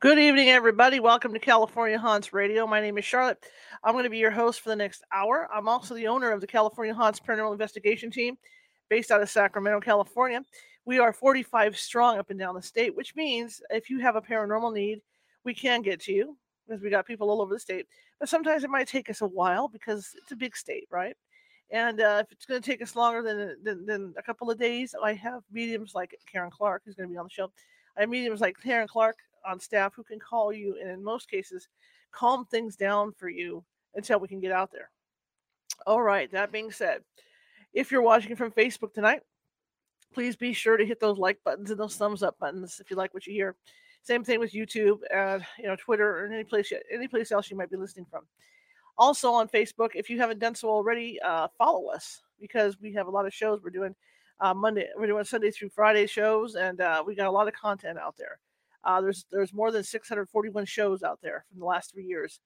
Good evening, everybody. Welcome to California Haunts Radio. My name is Charlotte. I'm going to be your host for the next hour. I'm also the owner of the California Haunts Paranormal Investigation Team based out of Sacramento, California. We are 45 strong up and down the state, which means if you have a paranormal need, we can get to you because we got people all over the state. But sometimes it might take us a while because it's a big state, right? And uh, if it's going to take us longer than, than, than a couple of days, I have mediums like Caren Clarke, who's going to be on the show. I have mediums like Caren Clarke on staff who can call you and in most cases calm things down for you until we can get out there. All right, that being said, if you're watching from Facebook tonight, please be sure to hit those like buttons and those thumbs up buttons if you like what you hear. Same thing with YouTube and you know Twitter or any place any place else you might be listening from. Also on Facebook, if you haven't done so already, uh, follow us because we have a lot of shows we're doing. Uh, Monday, we're doing Sunday through Friday shows, and uh, we got a lot of content out there. Uh, there's there's more than 641 shows out there from the last three years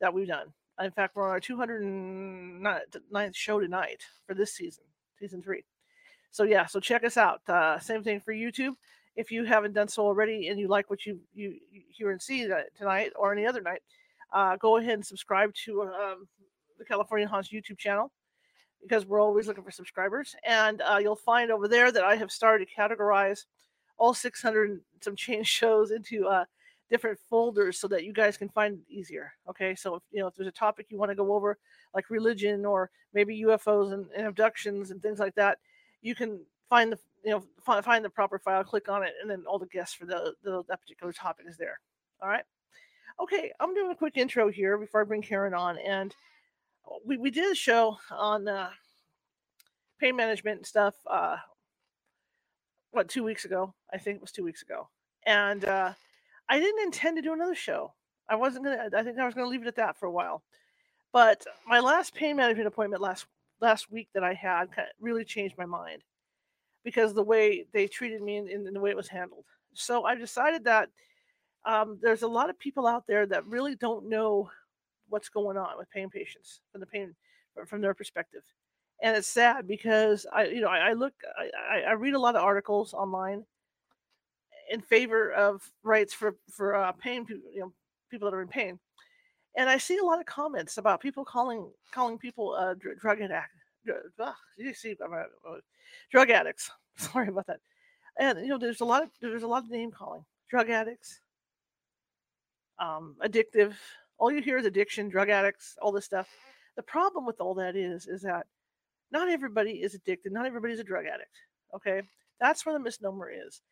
that we've done. In fact, we're on our 209th show tonight for this season, season three. So yeah, so check us out. Uh, same thing for YouTube. If you haven't done so already and you like what you you, you hear and see tonight or any other night, uh, go ahead and subscribe to um, the California Haunts YouTube channel because we're always looking for subscribers. And uh, you'll find over there that I have started to categorize all 600 some change shows into uh, different folders so that you guys can find it easier. Okay, so if you know if there's a topic you want to go over, like religion or maybe UFOs and, and abductions and things like that, you can find the you know find, find the proper file, click on it, and then all the guests for the, the that particular topic is there. All right. Okay, I'm doing a quick intro here before I bring Caren on, and we we did a show on uh, pain management and stuff. Uh, what two weeks ago? I think it was two weeks ago, and uh, I didn't intend to do another show. I wasn't gonna. I think I was gonna leave it at that for a while. But my last pain management appointment last last week that I had kind of really changed my mind because the way they treated me and, and the way it was handled. So I decided that um, there's a lot of people out there that really don't know what's going on with pain patients from the pain from their perspective and it's sad because I, you know, I, I look, I, I, read a lot of articles online in favor of rights for for uh, pain, you know, people that are in pain, and I see a lot of comments about people calling calling people uh, dr- drug addict, you see, uh, drug addicts. Sorry about that. And you know, there's a lot of there's a lot of name calling, drug addicts, um, addictive. All you hear is addiction, drug addicts, all this stuff. The problem with all that is, is that not everybody is addicted. Not everybody's a drug addict. Okay. That's where the misnomer is.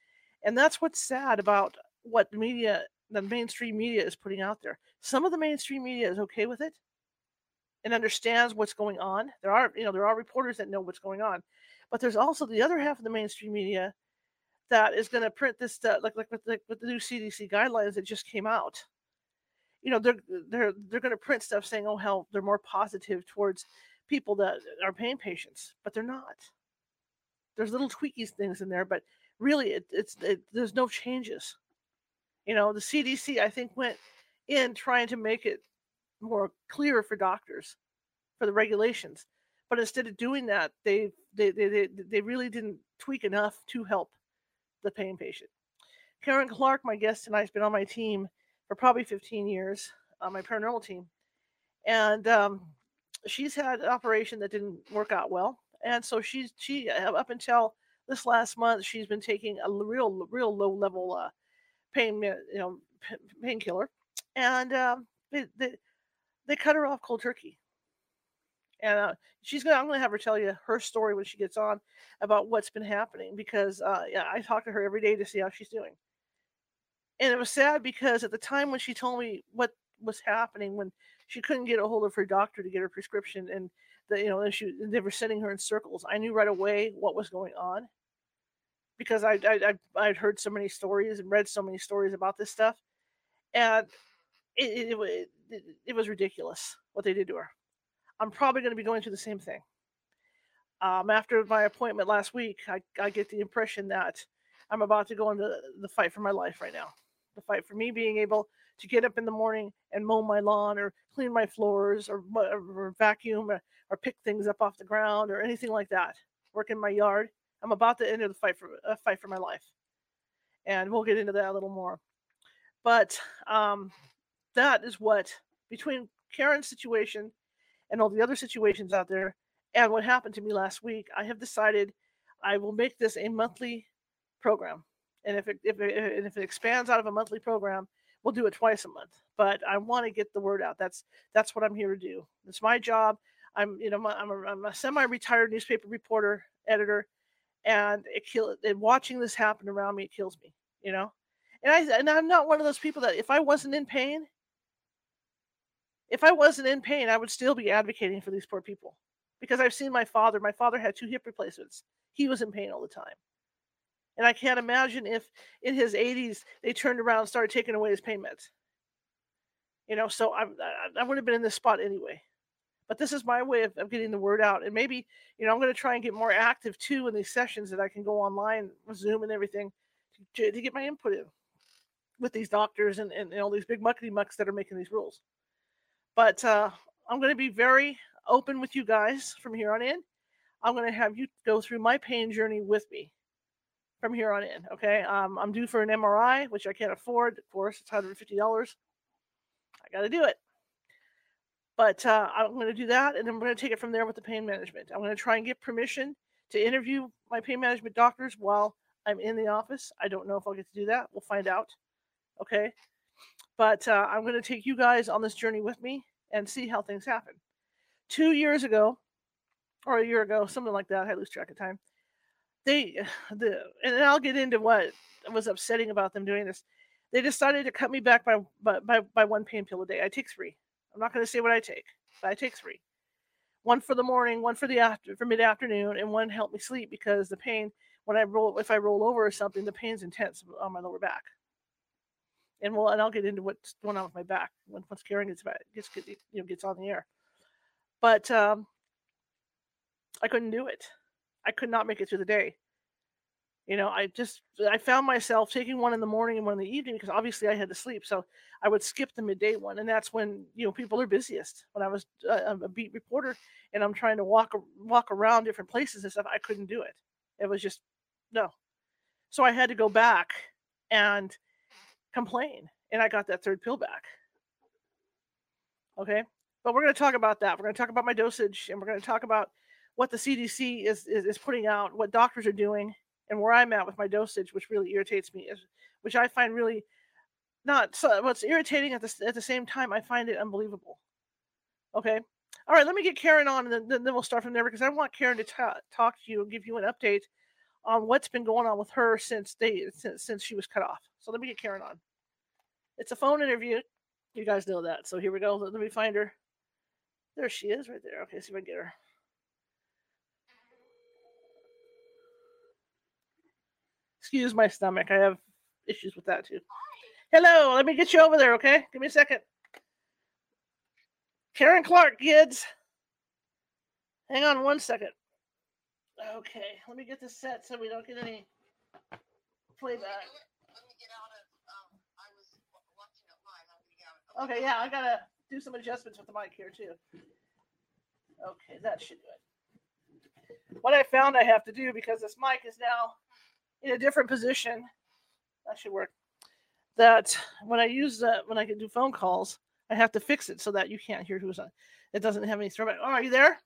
And that's what's sad about what the media, the mainstream media is putting out there. Some of the mainstream media is okay with it and understands what's going on. There are, you know, there are reporters that know what's going on. But there's also the other half of the mainstream media that is going to print this stuff like like with, the, with the new CDC guidelines that just came out. You know, they're they're they're going to print stuff saying, "Oh, hell, they're more positive towards people that are pain patients, but they're not. There's little tweaky things in there, but really, it, it's it, there's no changes. You know, the CDC I think went in trying to make it more clear for doctors for the regulations, but instead of doing that, they they they they, they really didn't tweak enough to help the pain patient. Caren Clarke, my guest tonight, has been on my team for probably 15 years, on my paranormal team, and um, she's had an operation that didn't work out well, and so she's she uh, up until this last month she's been taking a real real low level uh, pain you know painkiller, and um, they, they they cut her off cold turkey. And uh, she's gonna I'm gonna have her tell you her story when she gets on about what's been happening because uh, yeah I talk to her every day to see how she's doing. And it was sad because at the time when she told me what was happening when she couldn't get a hold of her doctor to get her prescription and the, you know and she they were sending her in circles i knew right away what was going on because I, I, i'd heard so many stories and read so many stories about this stuff and it, it, it, it, it was ridiculous what they did to her. I'm probably going to be going through the same thing. Um, after my appointment last week, I, I get the impression that I'm about to go into the fight for my life right now. The fight for me being able to get up in the morning and mow my lawn or clean my floors or, or vacuum or, or, pick things up off the ground or anything like that. Work in my yard. I'm about to enter the fight for a fight for my life, and we'll get into that a little more. But um, that is what between Caren's situation and all the other situations out there, and what happened to me last week, I have decided I will make this a monthly program. And if it if it, if it expands out of a monthly program, we'll do it twice a month. But I want to get the word out. That's that's what I'm here to do. It's my job. I'm you know I'm a, I'm a semi-retired newspaper reporter editor, and it kill and watching this happen around me it kills me. You know, and I and I'm not one of those people that if I wasn't in pain, if I wasn't in pain, I would still be advocating for these poor people because I've seen my father. My father had two hip replacements. He was in pain all the time. And I can't imagine if in his 80s they turned around and started taking away his pain meds. You know, so I, I, would have been in this spot anyway. But this is my way of, of getting the word out. And maybe, you know, I'm going to try and get more active too in these sessions that I can go online, Zoom and everything to, to get my input in with these doctors and, and, and all these big muckety mucks that are making these rules. But uh, I'm going to be very open with you guys from here on in. I'm going to have you go through my pain journey with me from here on in. Okay. Um, I'm due for an MRI, which I can't afford. Of course, it's $150. I got to do it. But uh, I'm going to do that, and then I'm going to take it from there with the pain management. I'm going to try and get permission to interview my pain management doctors while I'm in the office. I don't know if I'll get to do that. We'll find out. Okay. But uh, I'm going to take you guys on this journey with me and see how things happen. Two years ago, or a year ago, something like that, I lose track of time. They, the, and then I'll get into what was upsetting about them doing this. They decided to cut me back by by by one pain pill a day. I take three. I'm not going to say what I take, but I take three. One for the morning, one for the after for mid afternoon, and one help me sleep because the pain when I roll if I roll over or something, the pain's intense on my lower back and we'll and I'll get into what's going on with my back when once Caren gets back gets you know gets on the air. But um, I couldn't do it. I could not make it through the day. You know, I just I found myself taking one in the morning and one in the evening because obviously I had to sleep. So I would skip the midday one, and that's when you know people are busiest. When I was uh, a, a beat reporter and I'm trying to walk walk around different places and stuff, I couldn't do it. It was just no. So I had to go back and complain. And I got that third pill back. Okay. But we're going to talk about that. We're going to talk about my dosage and we're going to talk about what the CDC is, is, is putting out, what doctors are doing, and where I'm at with my dosage, which really irritates me, is, which I find really not so what's irritating at the, at the same time, I find it unbelievable. Okay. All right. Let me get Caren on and then, then we'll start from there because I want Caren to ta- talk to you and give you an update on what's been going on with her since they since, since she was cut off. So let me get Caren on. It's a phone interview. You guys know that. So here we go. Let me find her. There she is right there. Okay, see if I can get her. Excuse my stomach. I have issues with that too. Hello, let me get you over there, okay? Give me a second. Caren Clarke, kids. Hang on one second. Okay, let me get this set so we don't get any playback. Okay, yeah, I gotta do some adjustments with the mic here too. Okay, that should do it. What I found I have to do because this mic is now in a different position, that should work. That when I use that, when I can do phone calls, I have to fix it so that you can't hear who's on. It doesn't have any throwback. Oh, are you there?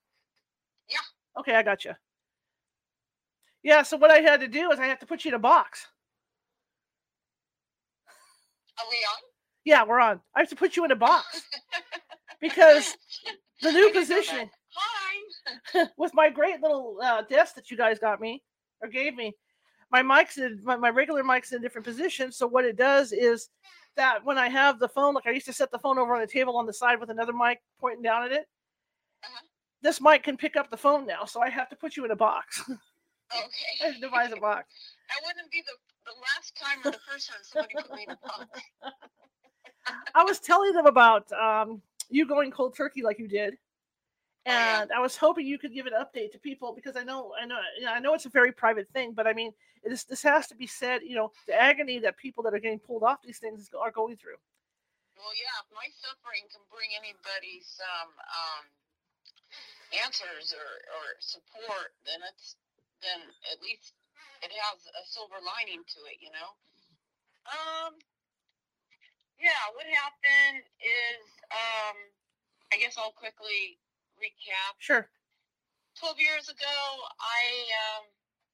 Yeah. Okay, I got you. Yeah, so what I had to do is I have to put you in a box. Are we on? Yeah, we're on. I have to put you in a box because the new position. Hi. with my great little uh, desk that you guys got me or gave me, my mic's in my, my regular mic's in a different position. So what it does is that when I have the phone, like I used to set the phone over on the table on the side with another mic pointing down at it. Uh-huh. This mic can pick up the phone now, so I have to put you in a box. Okay. I devise a box. That wouldn't be the, the last time or the first time somebody put me in a box. I was telling them about um, you going cold turkey like you did. And I was hoping you could give an update to people because I know, I know, I know it's a very private thing, but I mean, this this has to be said. You know, the agony that people that are getting pulled off these things are going through. Well, yeah, if my suffering can bring anybody some um, answers or, or support, then it's then at least it has a silver lining to it, you know. Um, yeah, what happened is, um, I guess I'll quickly recap. Sure. 12 years ago, I um,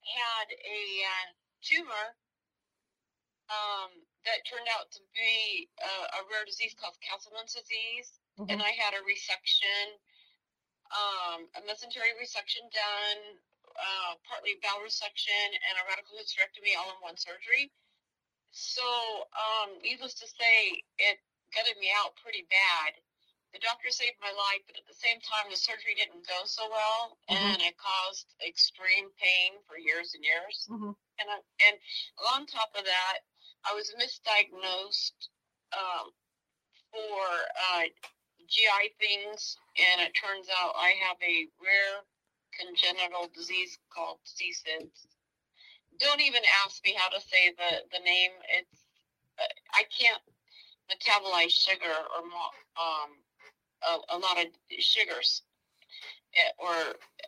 had a uh, tumor um, that turned out to be a, a rare disease called Castleman's disease. And I had a resection, um, a mesentery resection done, uh, partly bowel resection, and a radical hysterectomy all in one surgery. So, um, needless to say, it gutted me out pretty bad. The doctor saved my life, but at the same time, the surgery didn't go so well, Mhm. and it caused extreme pain for years and years. hmm And I, and on top of that, I was misdiagnosed um, for uh, GI things, and it turns out I have a rare congenital disease called CSIDS. Don't even ask me how to say the the name. It's uh, I can't metabolize sugar or um, a, a lot of sugars eh, or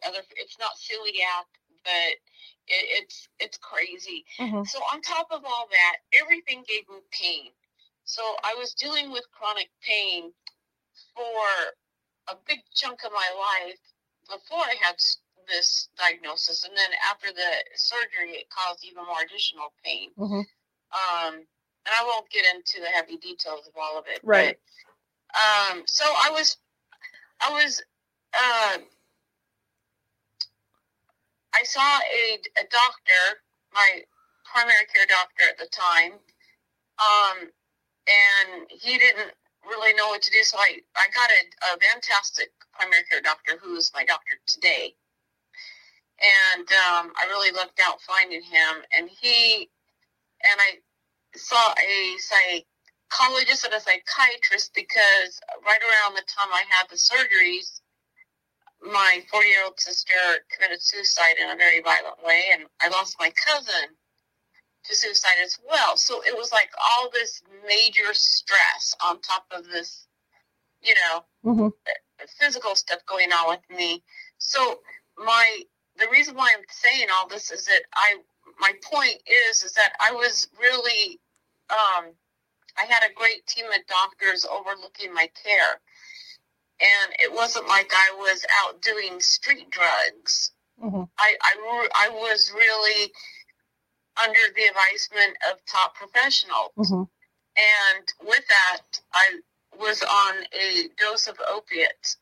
other. It's not celiac, but it, it's it's crazy. hmm So on top of all that, everything gave me pain. So I was dealing with chronic pain for a big chunk of my life before I had this diagnosis, and then after the surgery, it caused even more additional pain. hmm Um, and I won't get into the heavy details of all of it. Right. Um, so I was, I was, uh, I saw a, a doctor, my primary care doctor at the time, um, and he didn't really know what to do. So I, I got a, a fantastic primary care doctor who is my doctor today. And um, I really lucked out finding him. And he, and I saw a psychologist and a psychiatrist because right around the time I had the surgeries, my 40 year old sister committed suicide in a very violent way, and I lost my cousin to suicide as well. So it was like all this major stress on top of this, you know, hmm physical stuff going on with me. So my the reason why I'm saying all this is that I my point is is that I was really um I had a great team of doctors overlooking my care. And it wasn't like I was out doing street drugs. hmm I, I, I was really under the advisement of top professionals. hmm And with that, I was on a dose of opiates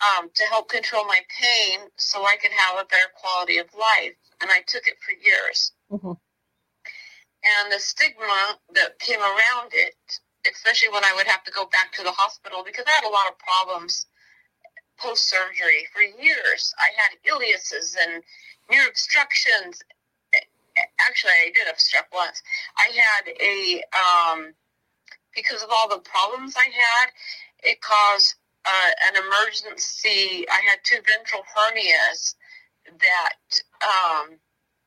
um, to help control my pain so I could have a better quality of life. And I took it for years. hmm And the stigma that came around it, especially when I would have to go back to the hospital because I had a lot of problems post surgery for years. I had ileuses and near obstructions. Actually, I did obstruct once. I had a, um, because of all the problems I had, it caused uh, an emergency. I had two ventral hernias that um,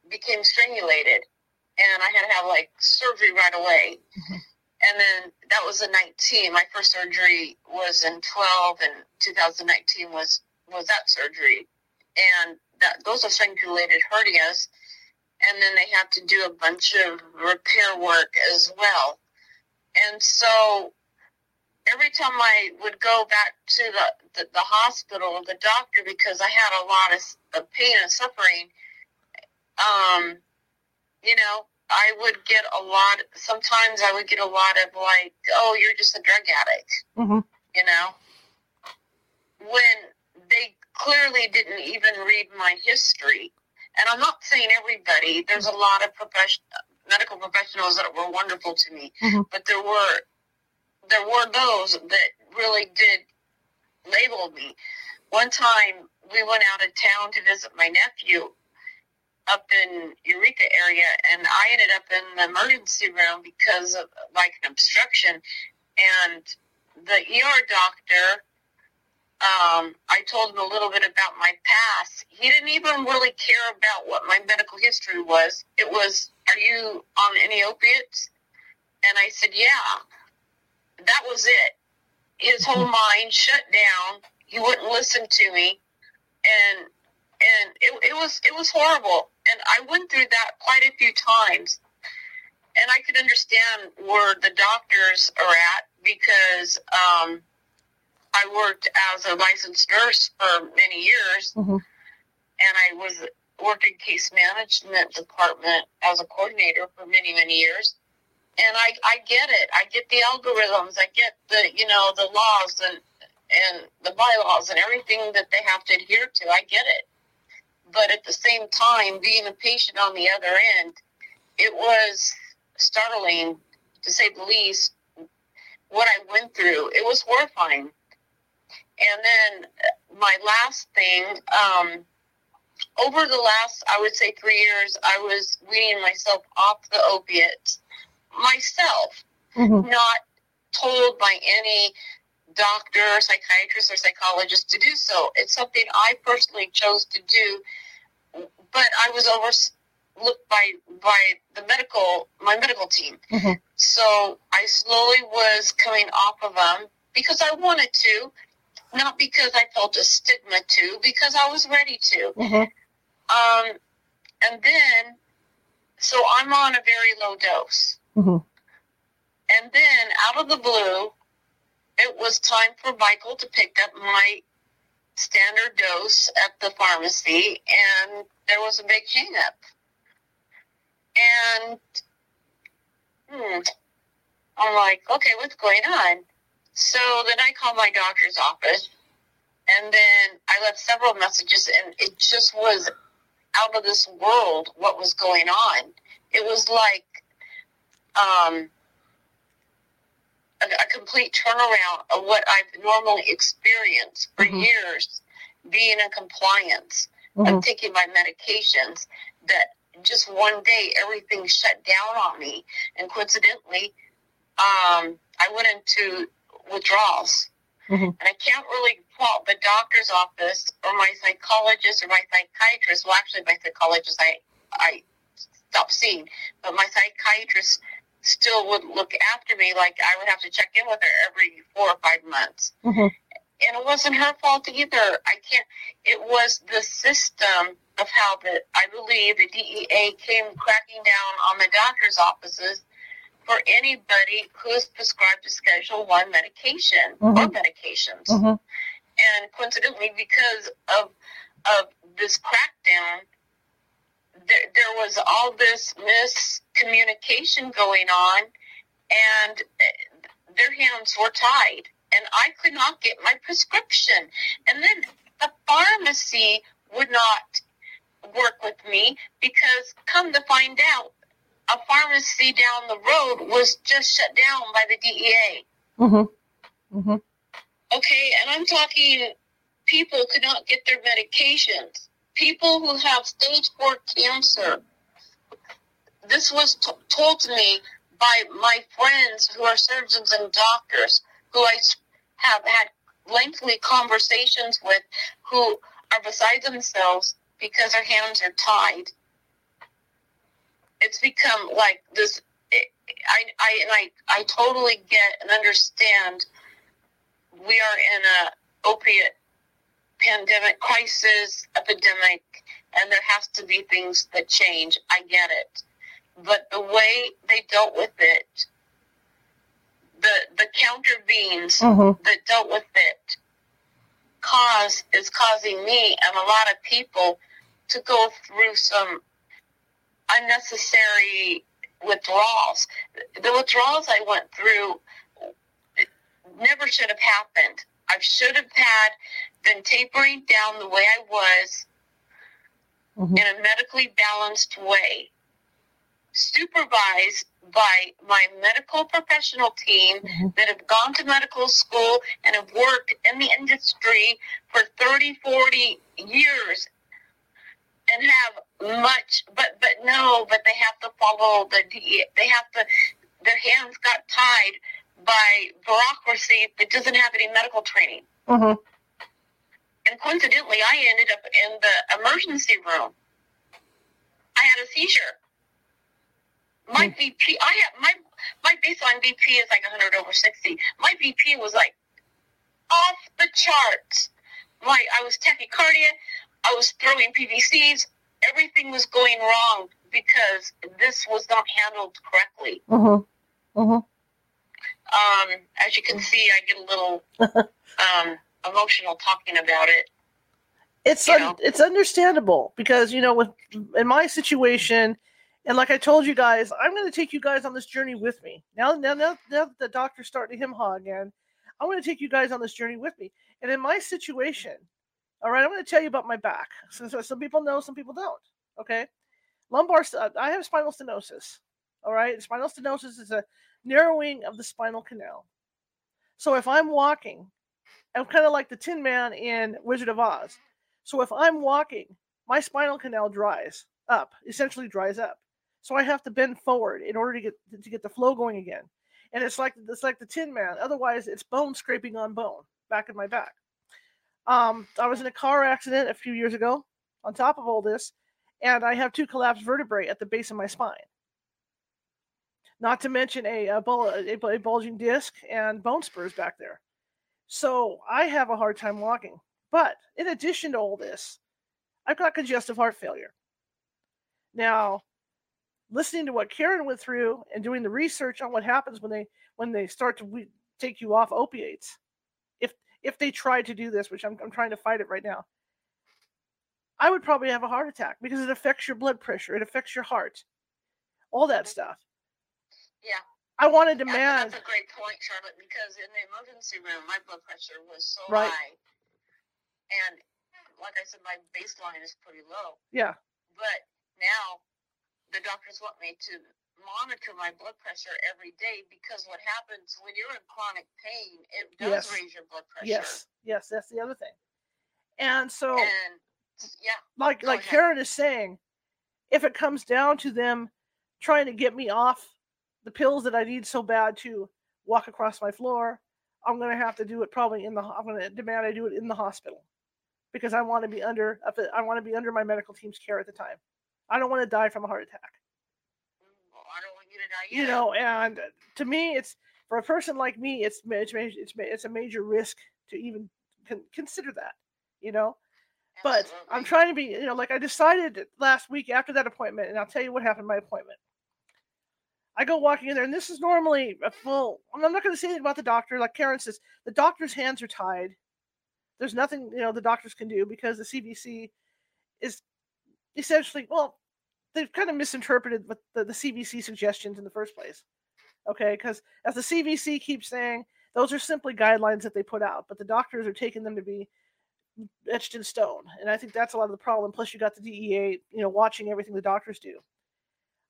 became strangulated, and I had to have like surgery right away. Mhm. And then that was in 19. My first surgery was in 12, and 2019 was was that surgery, and that those are strangulated hernias. And then they have to do a bunch of repair work as well. And so every time I would go back to the, the, the hospital, the doctor, because I had a lot of, of pain and suffering, um, you know, I would get a lot, sometimes I would get a lot of like, oh, you're just a drug addict, hmm you know, when they clearly didn't even read my history. And I'm not saying everybody, there's a lot of profession, medical professionals that were wonderful to me, Mhm. but there were there were those that really did label me. One time we went out of town to visit my nephew up in Eureka area, and I ended up in the emergency room because of like an obstruction. and the ER doctor, um, I told him a little bit about my past. He didn't even really care about what my medical history was. It was, are you on any opiates? And I said, yeah. That was it. His whole mind shut down. He wouldn't listen to me, and and it, it was it was horrible. And I went through that quite a few times, and I could understand where the doctors are at because um, I worked as a licensed nurse for many years, Mhm. and I was worked in case management department as a coordinator for many many years. And I, I get it. I get the algorithms. I get the you know the laws and and the bylaws and everything that they have to adhere to. I get it. But at the same time, being a patient on the other end, it was startling to say the least what I went through. It was horrifying. And then uh, my last thing, um, over the last, I would say, three years, I was weaning myself off the opiates myself, Mhm. not told by any doctor, psychiatrist, or psychologist to do so. It's something I personally chose to do, but I was overlooked by by the medical my medical team. Mhm. So I slowly was coming off of them because I wanted to, not because I felt a stigma to, because I was ready to. Mhm. Um, and then, so I'm on a very low dose. Mhm. And then out of the blue, it was time for Michael to pick up my standard dose at the pharmacy, and there was a big hang up. And hmm, I'm like, okay, what's going on? So then I called my doctor's office, and then I left several messages, and it just was out of this world what was going on. It was like um, a, a complete turnaround of what I've normally experienced for Mhm. years, being in compliance Mhm. of taking my medications. That just one day everything shut down on me, and coincidentally, um, I went into withdrawals. Mhm. And I can't really fault the doctor's office or my psychologist or my psychiatrist. Well, actually, my psychologist I I stopped seeing, but my psychiatrist still would look after me. Like I would have to check in with her every four or five months Mhm. and it wasn't her fault either. I can't. It was the system of how the I believe the DEA came cracking down on the doctors' offices for anybody who is prescribed a Schedule One medication or Mhm. medications. Mhm. And coincidentally, because of of this crackdown, there, there was all this miscommunication going on, and eh, their hands were tied, and I could not get my prescription. And then the pharmacy would not work with me because, come to find out, a pharmacy down the road was just shut down by the DEA. Mhm. Mhm. Okay, and I'm talking people could not get their medications. People who have stage four cancer. This was t- told to me by my friends who are surgeons and doctors who I have had lengthy conversations with who are beside themselves because their hands are tied. It's become like this. I, I, and I, I totally get and understand we are in a opiate pandemic crisis epidemic and there has to be things that change i get it but the way they dealt with it the the counter beans Mhm. that dealt with it cause is causing me and a lot of people to go through some unnecessary withdrawals the withdrawals i went through never should have happened. I should have had been tapering down the way I was Mhm. in a medically balanced way, supervised by my medical professional team Mhm. that have gone to medical school and have worked in the industry for 30, 40 years and have much, but, but no, but they have to follow the. They have to, their hands got tied by bureaucracy that doesn't have any medical training. Mm-hmm. And coincidentally, I ended up in the emergency room. I had a seizure. My Hmm. BP, I have my my baseline BP is like 100 over 60. My BP was like off the charts. My I was tachycardia. I was throwing PVCs. Everything was going wrong because this was not handled correctly. Mm-hmm. Mm-hmm. Um, as you can see, I get a little um, emotional talking about it. It's un- it's understandable because you know with in my situation, and like I told you guys, I'm going to take you guys on this journey with me. Now, now, now, now that the doctor's starting to him haw again, I'm going to take you guys on this journey with me. And in my situation, all right, I'm going to tell you about my back. So, so some people know, some people don't. Okay, lumbar. Uh, I have spinal stenosis. All right, spinal stenosis is a narrowing of the spinal canal. So if I'm walking, I'm kind of like the Tin Man in Wizard of Oz. So if I'm walking, my spinal canal dries up, essentially dries up. So I have to bend forward in order to get to get the flow going again. And it's like it's like the Tin Man. Otherwise, it's bone scraping on bone back in my back. Um, I was in a car accident a few years ago. On top of all this, and I have two collapsed vertebrae at the base of my spine. Not to mention a, a, bul- a, a bulging disc and bone spurs back there. So I have a hard time walking. But in addition to all this, I've got congestive heart failure. Now, listening to what Caren went through and doing the research on what happens when they when they start to we- take you off opiates, if if they try to do this, which I'm, I'm trying to fight it right now, I would probably have a heart attack because it affects your blood pressure, it affects your heart, all that stuff. Yeah. I want to demand. that's a great point, Charlotte, because in the emergency room, my blood pressure was so Right. high. And like I said, my baseline is pretty low. Yeah, But now the doctors want me to monitor my blood pressure every day because what happens when you're in chronic pain, it does Yes. raise your blood pressure. yes, yes, that's the other thing. And so, And yeah, like go like ahead. Caren is saying, if it comes down to them trying to get me off the pills that I need so bad to walk across my floor, I'm gonna have to do it probably in the. I'm gonna demand I do it in the hospital because I want to be under. I want to be under my medical team's care at the time. I don't want to die from a heart attack. well, I don't want you to die You know, and uh, to me, it's for a person like me, it's it's it's it's a major risk to even con- consider that. You know, but I'm trying to be, you know, like I decided last week after that appointment, and I'll tell you what happened at my appointment. I go walking in there, and this is normally a full. I'm not going to say anything about the doctor. Like Caren says, the doctor's hands are tied. There's nothing, you know, the doctors can do because the CDC is essentially, well, they've kind of misinterpreted what the, the CDC suggestions in the first place. Okay, because as the CDC keeps saying, those are simply guidelines that they put out, but the doctors are taking them to be etched in stone. And I think that's a lot of the problem. Plus, you got the DEA, you know, watching everything the doctors do.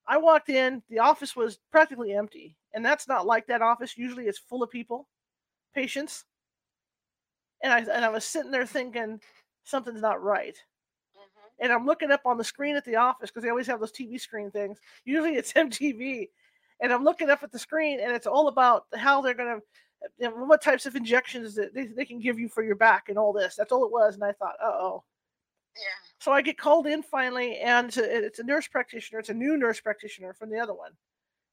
I walked in, the office was practically empty. And that's not like that office. Usually it's full of people, patients. And I and I was sitting there thinking something's not right. And I'm looking up on the screen at the office because they always have those TV screen things. Usually it's MTV. And I'm looking up at the screen and it's all about how they're going to you know, what types of injections that they, they can give you for your back and all this. That's all it was. And I thought, uh oh. Yeah. So I get called in finally, and it's a, it's a nurse practitioner. It's a new nurse practitioner from the other one,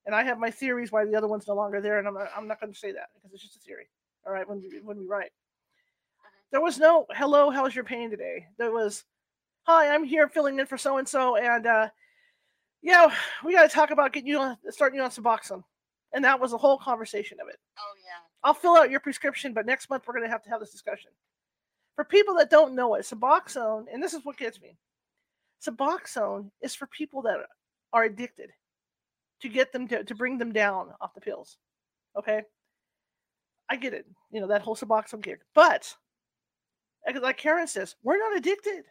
and I have my theories why the other one's no longer there, and I'm not, I'm not going to say that because it's just a theory. All right, when we when we write, there was no hello, how's your pain today? There was, hi, I'm here filling in for so and so, and uh, yeah, we got to talk about getting you on starting you on Suboxone, and that was the whole conversation of it. Oh yeah. I'll fill out your prescription, but next month we're going to have to have this discussion. For people that don't know it, Suboxone, and this is what gets me Suboxone is for people that are addicted to get them to, to bring them down off the pills. Okay? I get it, you know, that whole Suboxone gig. But, like- like Caren says, we're not addicted.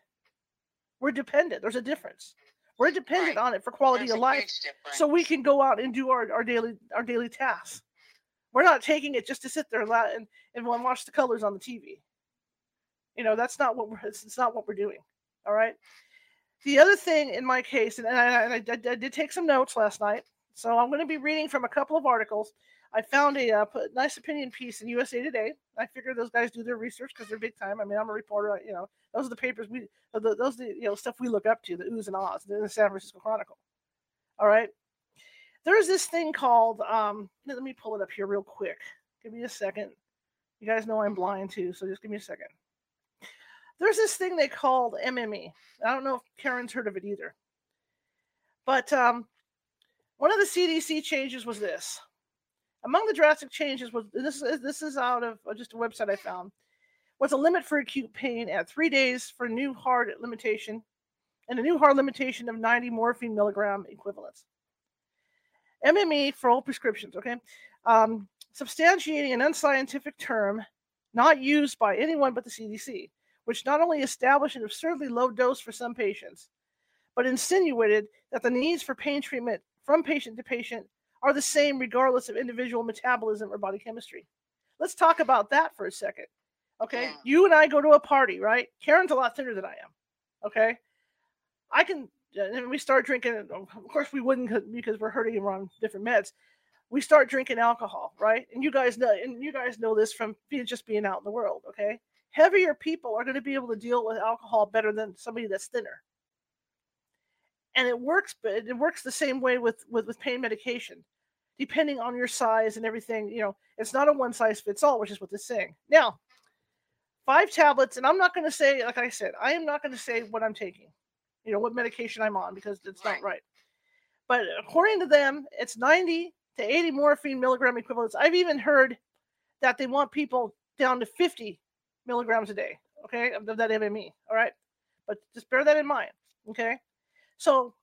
We're dependent. There's a difference. We're dependent Right. on it for quality There's of life so we can go out and do our, our daily our daily tasks. We're not taking it just to sit there and and, and watch the colors on the TV. You know, that's not what we're it's, not what we're doing. All right. The other thing in my case, and I, and I, I, I did take some notes last night, so I'm going to be reading from a couple of articles. I found a uh, nice opinion piece in USA Today. I figured those guys do their research because they're big time. I mean, I'm a reporter. You know, those are the papers we, those the you know stuff we look up to, the oohs and ahs, the San Francisco Chronicle. All right. There's this thing called. Um, let me pull it up here real quick. Give me a second. You guys know I'm blind too, so just give me a second. There's this thing they called MME. I don't know if Caren's heard of it either. But um, one of the CDC changes was this. Among the drastic changes was this is this is out of uh, just a website I found was a limit for acute pain at three days for new hard limitation and a new hard limitation of 90 morphine milligram equivalents. MME for all prescriptions, okay? Um, substantiating an unscientific term not used by anyone but the CDC, which not only established an absurdly low dose for some patients, but insinuated that the needs for pain treatment from patient to patient are the same regardless of individual metabolism or body chemistry. Let's talk about that for a second. Okay. Yeah. You and I go to a party, right? Caren's a lot thinner than I am. Okay. I can, uh, and we start drinking, of course, we wouldn't because we're hurting and we're on different meds. We start drinking alcohol, right? And you guys know, and you guys know this from just being out in the world. Okay. Heavier people are going to be able to deal with alcohol better than somebody that's thinner and it works but it works the same way with, with with pain medication depending on your size and everything you know it's not a one size fits all which is what they're saying. Now five tablets and i'm not going to say like i said i am not going to say what i'm taking you know what medication i'm on because it's Right. not right. but according to them it's 90 to 80 morphine milligram equivalents. I've even heard that they want people down to 50 milligrams a day okay of that mme all right? But just bear that in mind okay so,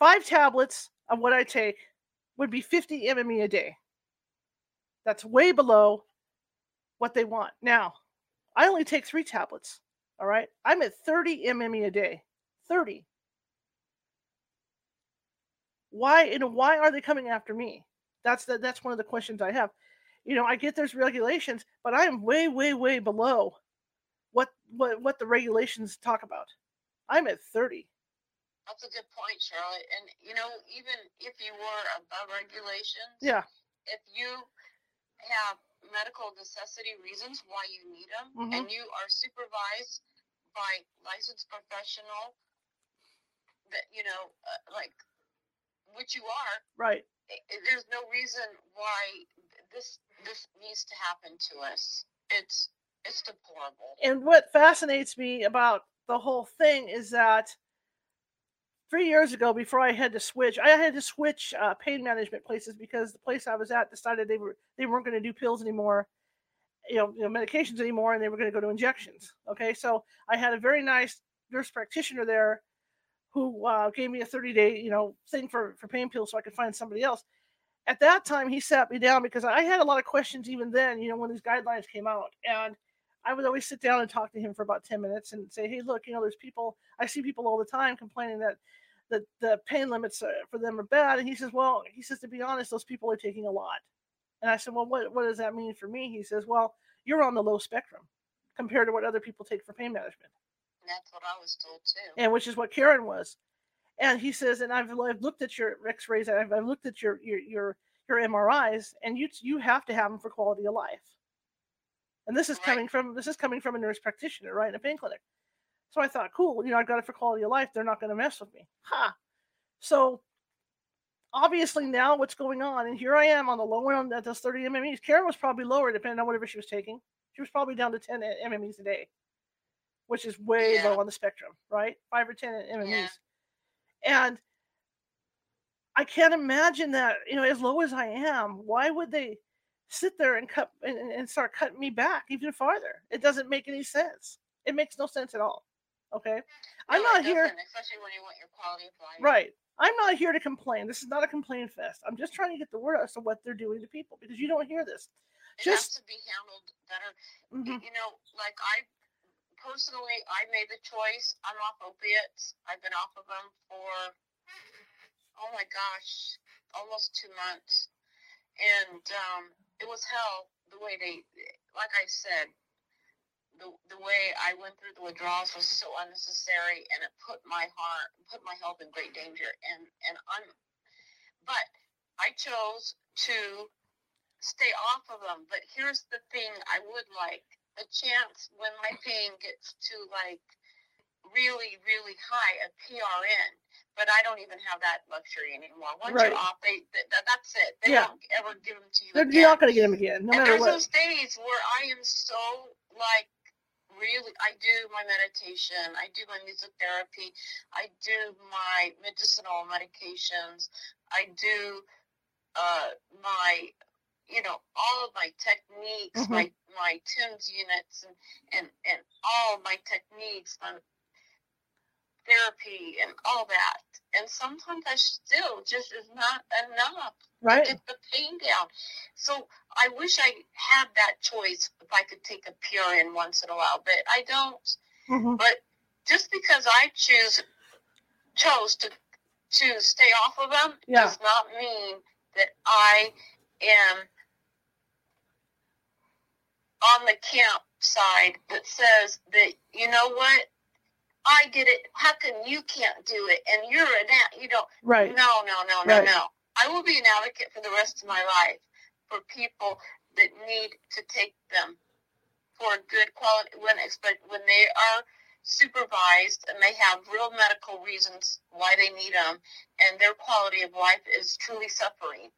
five tablets of what I take would be 50 MME a day. That's way below what they want. Now, I only take three tablets. All right. I'm at 30 MME a day. 30. Why, know, why are they coming after me? That's the, that's one of the questions I have. You know, I get there's regulations, but I am way, way, way below what what what the regulations talk about. I'm at 30. That's a good point, Charlotte. And you know, even if you were above regulations, Yeah. if you have medical necessity reasons why you need them, Mhm. and you are supervised by licensed professional, that you know, uh, like which you are, Right. i- i- there's no reason why this this needs to happen to us. It's it's deplorable. and what fascinates me about the whole thing is that three years ago, before I had to switch, I had to switch uh, pain management places because the place I was at decided they were they weren't going to do pills anymore, you know, you know, medications anymore, and they were going to go to injections. Okay, so I had a very nice nurse practitioner there who uh, gave me a 30 day you know thing for for pain pills so I could find somebody else. At that time, he sat me down because I had a lot of questions even then. You know, when these guidelines came out, and I would always sit down and talk to him for about 10 minutes and say, Hey, look, you know, there's people, I see people all the time complaining that the, the pain limits uh, for them are bad. And he says, Well, he says, to be honest, those people are taking a lot. And I said, Well, what, what does that mean for me? He says, Well, you're on the low spectrum compared to what other people take for pain management, And that's what I was told too. and which is what Caren was. And he says, and I've, I've looked at your X-rays, I've, I've looked at your your your your MRIs, and you you have to have them for quality of life. And this is Right. coming from this is coming from a nurse practitioner, right, in a pain clinic. So I thought, cool, you know, I've got it for quality of life. They're not going to mess with me. Ha. So obviously now what's going on, and here I am on the low end at those 30 MMEs. Caren was probably lower depending on whatever she was taking. She was probably down to 10 MMEs a day, which is way Yeah. low on the spectrum, right? Five or 10 MMEs. Yeah. And I can't imagine that, you know, as low as I am, why would they sit there and cut and- and start cutting me back even farther? It doesn't make any sense. It makes no sense at all. Okay. I'm No, not here. especially when you want your quality of life. Right. I'm not here to complain. This is not a complaint fest. I'm just trying to get the word out as to what they're doing to people because you don't hear this. It Just- has to be handled better. Mhm. You know, like I personally, I made the choice. I'm off opiates. I've been off of them for oh my gosh, almost two months, and um, it was hell. The way they, like I said, the the way I went through the withdrawals was so unnecessary, and it put my heart, put my health in great danger. And and I'm, but I chose to stay off of them. But here's the thing I would like a chance when my pain gets to like really, really high, a PRN. But I don't even have that luxury anymore. Once Right. you're off, they, th- th- that's it. They Yeah. won't ever give them to you. They're again. you're not going to get them again, no and matter there's what. those days where I am so like really I do my meditation, I do my music therapy, I do my medicinal medications, I do uh my you know, all of my techniques, Mhm. my my TENS units and, and, and all my techniques on therapy and all that. And sometimes I still just is not enough Right? get the pain down. So I wish I had that choice if I could take a PRN once in a while, but I don't. hmm But just because I choose chose to to stay off of them Yeah. does not mean that I am on the camp side that says that you know what I did it. How come you can't do it? And you're an a- you know Right. no, no, no, no, Right. no. I will be an advocate for the rest of my life for people that need to take them for good quality when but when they are supervised and they have real medical reasons why they need them and their quality of life is truly suffering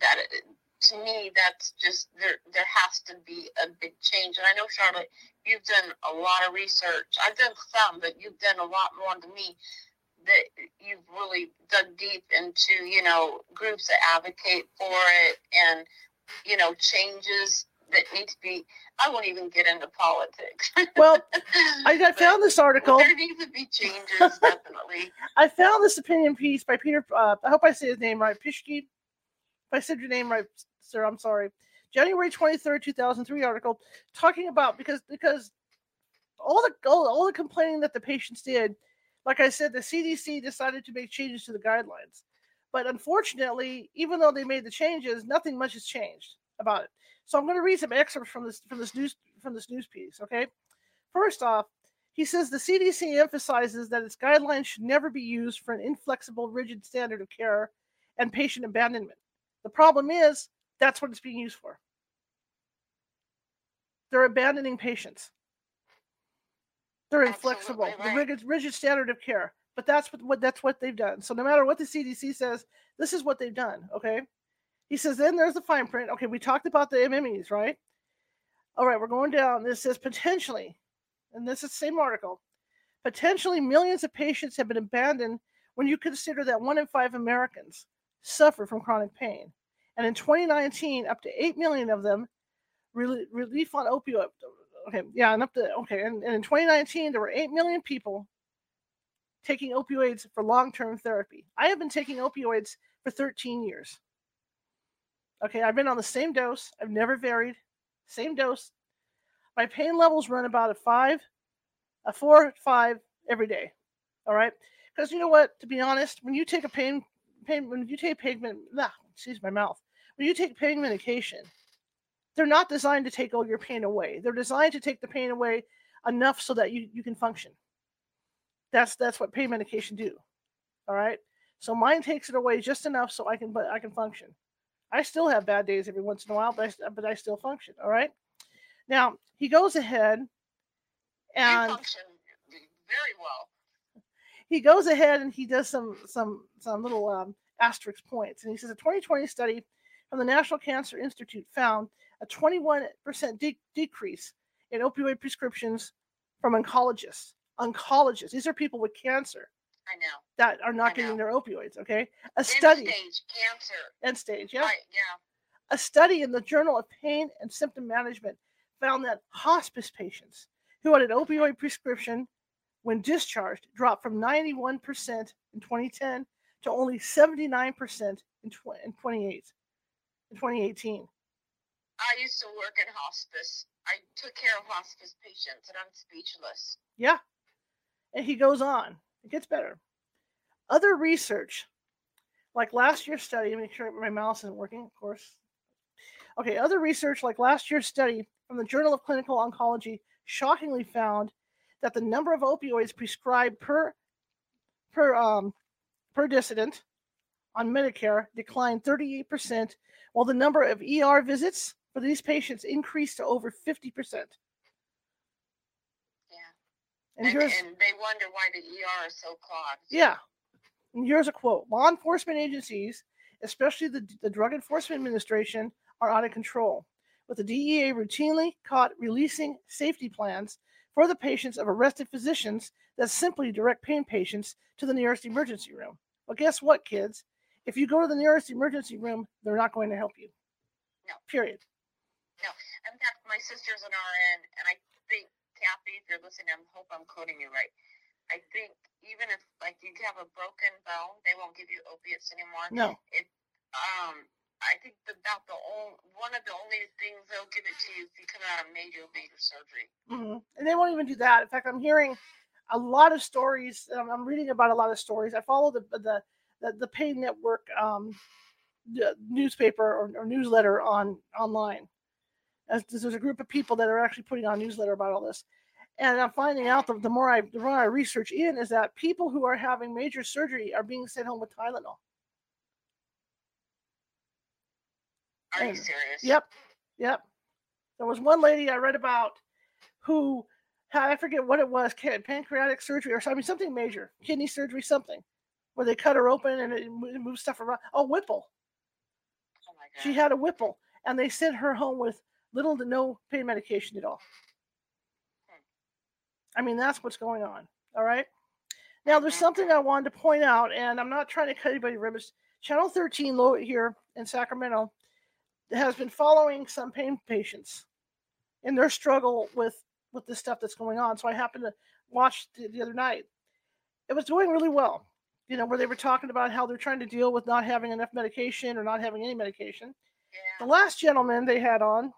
that it, to me that's just there there has to be a big change and i know charlotte you've done a lot of research i've done some but you've done a lot more than me that you've really dug deep into, you know, groups that advocate for it and, you know, changes that need to be. I won't even get into politics. Well, I, I found this article. There needs to be changes, definitely. I found this opinion piece by Peter. Uh, I hope I say his name right. Pishke. If I said your name right, sir, I'm sorry. January 23rd, 2003 article talking about because because all the all, all the complaining that the patients did, like I said, the CDC decided to make changes to the guidelines. But unfortunately, even though they made the changes, nothing much has changed about it. So I'm going to read some excerpts from this from this news from this news piece. Okay, first off, he says the CDC emphasizes that its guidelines should never be used for an inflexible, rigid standard of care and patient abandonment. The problem is that's what it's being used for. They're abandoning patients. They're inflexible, Absolutely the rigid, rigid standard of care. But that's what, what that's what they've done. So no matter what the CDC says, this is what they've done. Okay. He says, then there's the fine print. Okay, we talked about the MMEs, right? All right, we're going down. This says potentially, and this is the same article. Potentially millions of patients have been abandoned when you consider that one in five Americans suffer from chronic pain. And in 2019, up to 8 million of them rel- relief on opioid. Okay, yeah, and up to, okay, and, and in 2019, there were 8 million people taking opioids for long term therapy. I have been taking opioids for 13 years. Okay, I've been on the same dose, I've never varied, same dose. My pain levels run about a five, a four, five every day. All right, because you know what? To be honest, when you take a pain, pain, when you take pain, nah, excuse my mouth. When you take pain medication, they're not designed to take all your pain away. They're designed to take the pain away enough so that you you can function. That's that's what pain medication do. All right. So mine takes it away just enough so I can but I can function. I still have bad days every once in a while, but I, but I still function. All right. Now he goes ahead you and function very well. he goes ahead and he does some some some little um, asterisk points, and he says a 2020 study from the National Cancer Institute found a 21% de- decrease in opioid prescriptions from oncologists. Oncologists, these are people with cancer I know. that are not getting their opioids. Okay, a End study, stage cancer. end stage, yeah. Right, yeah. A study in the Journal of Pain and Symptom Management found that hospice patients who had an opioid prescription when discharged dropped from 91% in 2010 to only 79% in, tw- in 28 in 2018. I used to work in hospice. I took care of hospice patients, and I'm speechless. Yeah. And he goes on. It gets better. Other research, like last year's study, make sure my mouse isn't working, of course. Okay, other research, like last year's study from the Journal of Clinical Oncology, shockingly found that the number of opioids prescribed per per um per decedent on Medicare declined 38%, while the number of ER visits for these patients increased to over 50%. Yeah. And, And, and they wonder why the ER is so clogged. yeah. And here's a quote: Law enforcement agencies, especially the, the Drug Enforcement Administration, are out of control, with the DEA routinely caught releasing safety plans for the patients of arrested physicians that simply direct pain patients to the nearest emergency room. Well, guess what, kids? If you go to the nearest emergency room, they're not going to help you. No. Period. No. In fact, my sister's an RN, and I think, Kathy, if you're listening, I hope I'm quoting you right. I think even if, like, you have a broken bone, they won't give you opiates anymore. No. It, Um, I think about the only, one of the only things they'll give it to you if you come out of major, major surgery. Mm-hmm. And they won't even do that. In fact, I'm hearing a lot of stories. um, I'm reading about a lot of stories. I follow the the the, the Pain Network um, the newspaper or, or newsletter on online. As there's a group of people that are actually putting on newsletter about all this, and I'm finding out the, the more I the more I research in is that people who are having major surgery are being sent home with Tylenol. Are you serious? Yep, yep. There was one lady I read about who had I forget what it was, pancreatic surgery or something, something major, kidney surgery, something, where they cut her open and it mo- moves stuff around. Oh, Whipple. Oh my God. She had a Whipple, and they sent her home with little to no pain medication at all. Hmm. I mean, that's what's going on. All right. Now, there's something I wanted to point out, and I'm not trying to cut anybody ribbons. Channel 13 low here in Sacramento has been following some pain patients in their struggle with with the stuff that's going on. So I happened to watch the, the other night. It was doing really well. You know, where they were talking about how they're trying to deal with not having enough medication or not having any medication. The last gentleman they had on,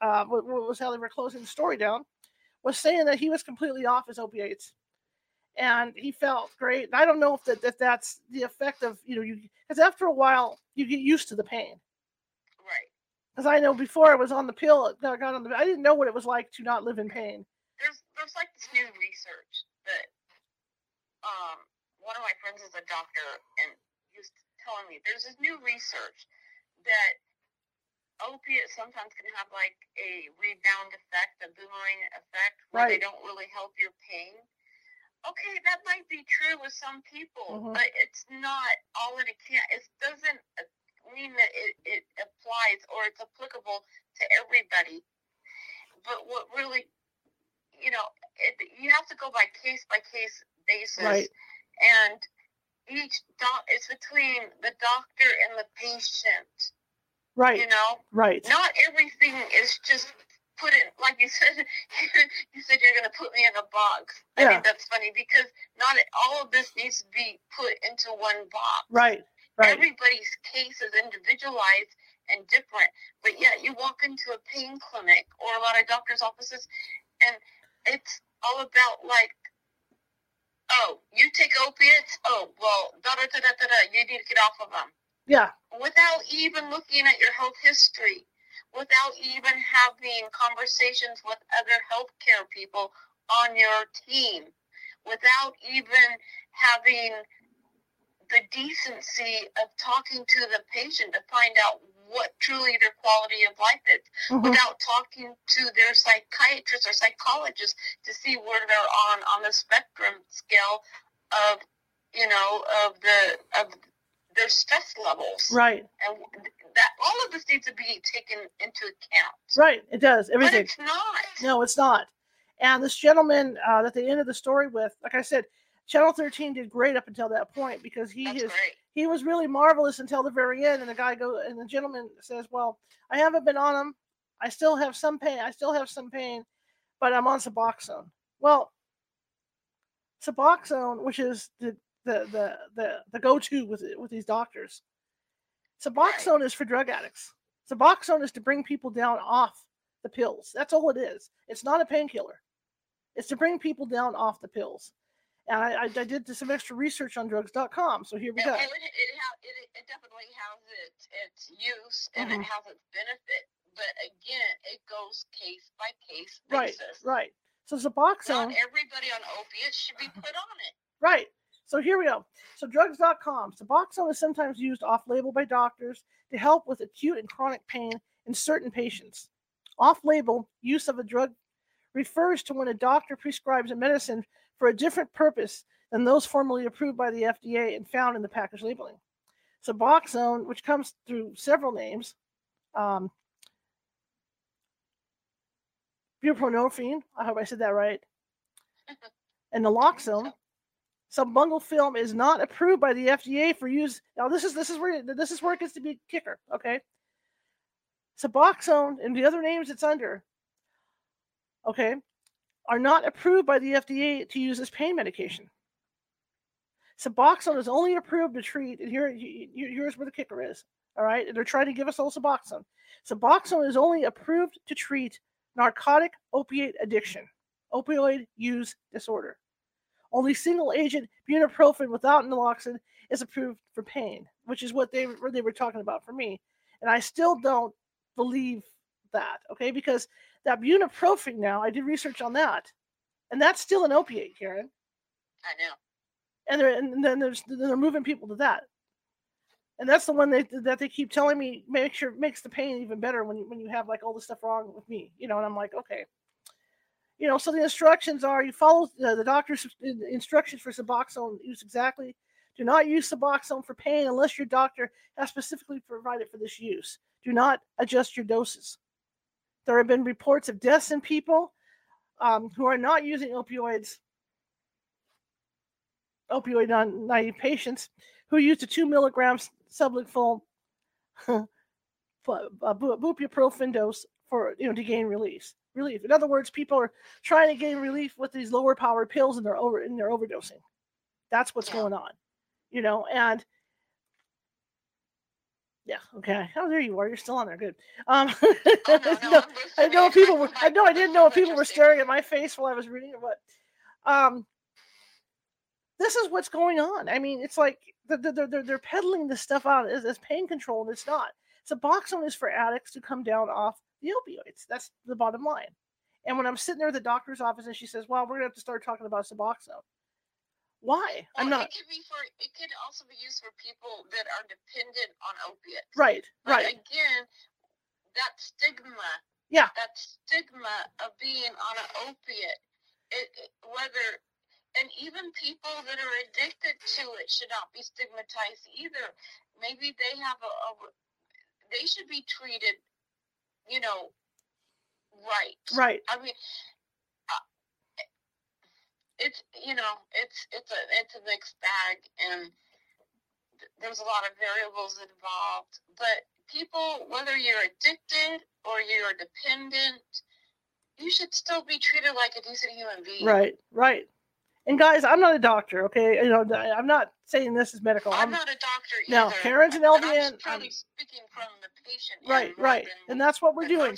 uh, what, what was how they were closing the story down, was saying that he was completely off his opiates, and he felt great. And I don't know if that if that's the effect of you know you because after a while you get used to the pain. Right. Because I know before I was on the pill, got got on the, I didn't know what it was like to not live in pain. There's there's like this new research that um one of my friends is a doctor and he was telling me there's this new research that opiates sometimes can have like a rebound effect, a boomerang effect, where they don't really help your pain. Okay, that might be true with some people, Mhm. but it's not all in a can. It doesn't uh, mean that it, it applies or it's applicable to everybody. But what really, you know, it, you have to go by case by case basis, Right. And each doc it's between the doctor and the patient. Right. You know, Right. not everything is just put in like you said you said you're going to put me in a box Yeah. i think that's funny because not all of this needs to be put into one box Right. Right. everybody's case is individualized and different but yet you walk into a pain clinic or a lot of doctors offices and it's all about like oh you take opiates oh well da da da da da da you need to get off of them Yeah. without even looking at your health history, without even having conversations with other healthcare people on your team, without even having the decency of talking to the patient to find out what truly their quality of life is, Mhm. without talking to their psychiatrist or psychologist to see where they're on on the spectrum scale of you know of the of their stress levels Right. and that all of this needs to be taken into account. Right. It does But everything. it's not. No, it's not. And this gentleman uh, that they ended the story with, like I said, Channel 13 did great up until that point because he That's is great. he was really marvelous until the very end. And the guy go and the gentleman says, "Well, I haven't been on them. I still have some pain. I still have some pain, but I'm on Suboxone." Well, Suboxone, which is the the the the, the go-to with with these doctors, Suboxone is for drug addicts. Suboxone is to bring people down off the pills. That's all it is. It's not a painkiller. It's to bring people down off the pills. And I, I, did some extra research on drugs.com. So here we go. it, it, it, it definitely has its its use and Mhm. it has its benefit, but again, it goes case by case Right, basis. right. right. So Suboxone. Not everybody on opiates should be put on it. right. So here we go. So drugs.com. Suboxone is sometimes used off-label by doctors to help with acute and chronic pain in certain patients. Off-label use of a drug refers to when a doctor prescribes a medicine for a different purpose than those formally approved by the FDA and found in the package labeling. Suboxone, which comes through several names, um, buprenorphine, I hope I said that right, and naloxone. Sublingual film is not approved by the FDA for use. Now this is this is where this is where it gets to be kicker. Okay, Suboxone and the other names it's under, okay, are not approved by the FDA to use as pain medication. Suboxone is only approved to treat, and here here's where the kicker is. All right, and they're trying to give us all Suboxone. Suboxone is only approved to treat narcotic opiate addiction, opioid use disorder. Only single agent buprenorphine without naloxone is approved for pain, which is what they what they were talking about for me. And I still don't believe that, okay? Because that buprenorphine now, I did research on that, and that's still an opiate, Caren. I know. And they're and then there's they're moving people to that, and that's the one they that they keep telling me makes sure makes the pain even better when you when you have like all this stuff wrong with me, you know. And I'm like, okay, you know. So the instructions are you follow the, the doctor's instructions for Suboxone use exactly. Do not use Suboxone for pain unless your doctor has specifically provided for this use. Do not adjust your doses. There have been reports of deaths in people um, who are not using opioids, opioid naive patients who used a two milligrams sublingual buprenorphine dose for you know to gain release relief. In other words, people are trying to gain relief with these lower powered pills and they're over and they're overdosing. That's what's going on, you know. And yeah. Okay. Oh, there you are. You're still on there. Good. Um, oh, no, no, I know people were. I know I didn't know if people were staring at my face while I was reading or what. Um, this is what's going on. I mean, it's like they're they're they're peddling this stuff out as, as pain control, and it's not. Suboxone is for addicts to come down off the opioids. That's the bottom line. And when I'm sitting there at the doctor's office, and she says, "Well, we're gonna have to start talking about Suboxone," Why? Well, I'm not. It could be for. It could also be used for people that are dependent on opiates. Right. But right. Again, that stigma. Yeah. That stigma of being on an opiate, it, it, whether, and even people that are addicted to it should not be stigmatized either. Maybe they have a, a they should be treated, you know, right. Right. I mean, it's you know it's it's a it's a mixed bag and there's a lot of variables involved but people whether you're addicted or you're dependent you should still be treated like a decent human being. Right right. And guys i'm not a doctor okay? You know i'm not saying this is medical. I'm, I'm not a doctor either, no caren's an lvn i'm truly speaking from the patient right right. and that's what we're doing.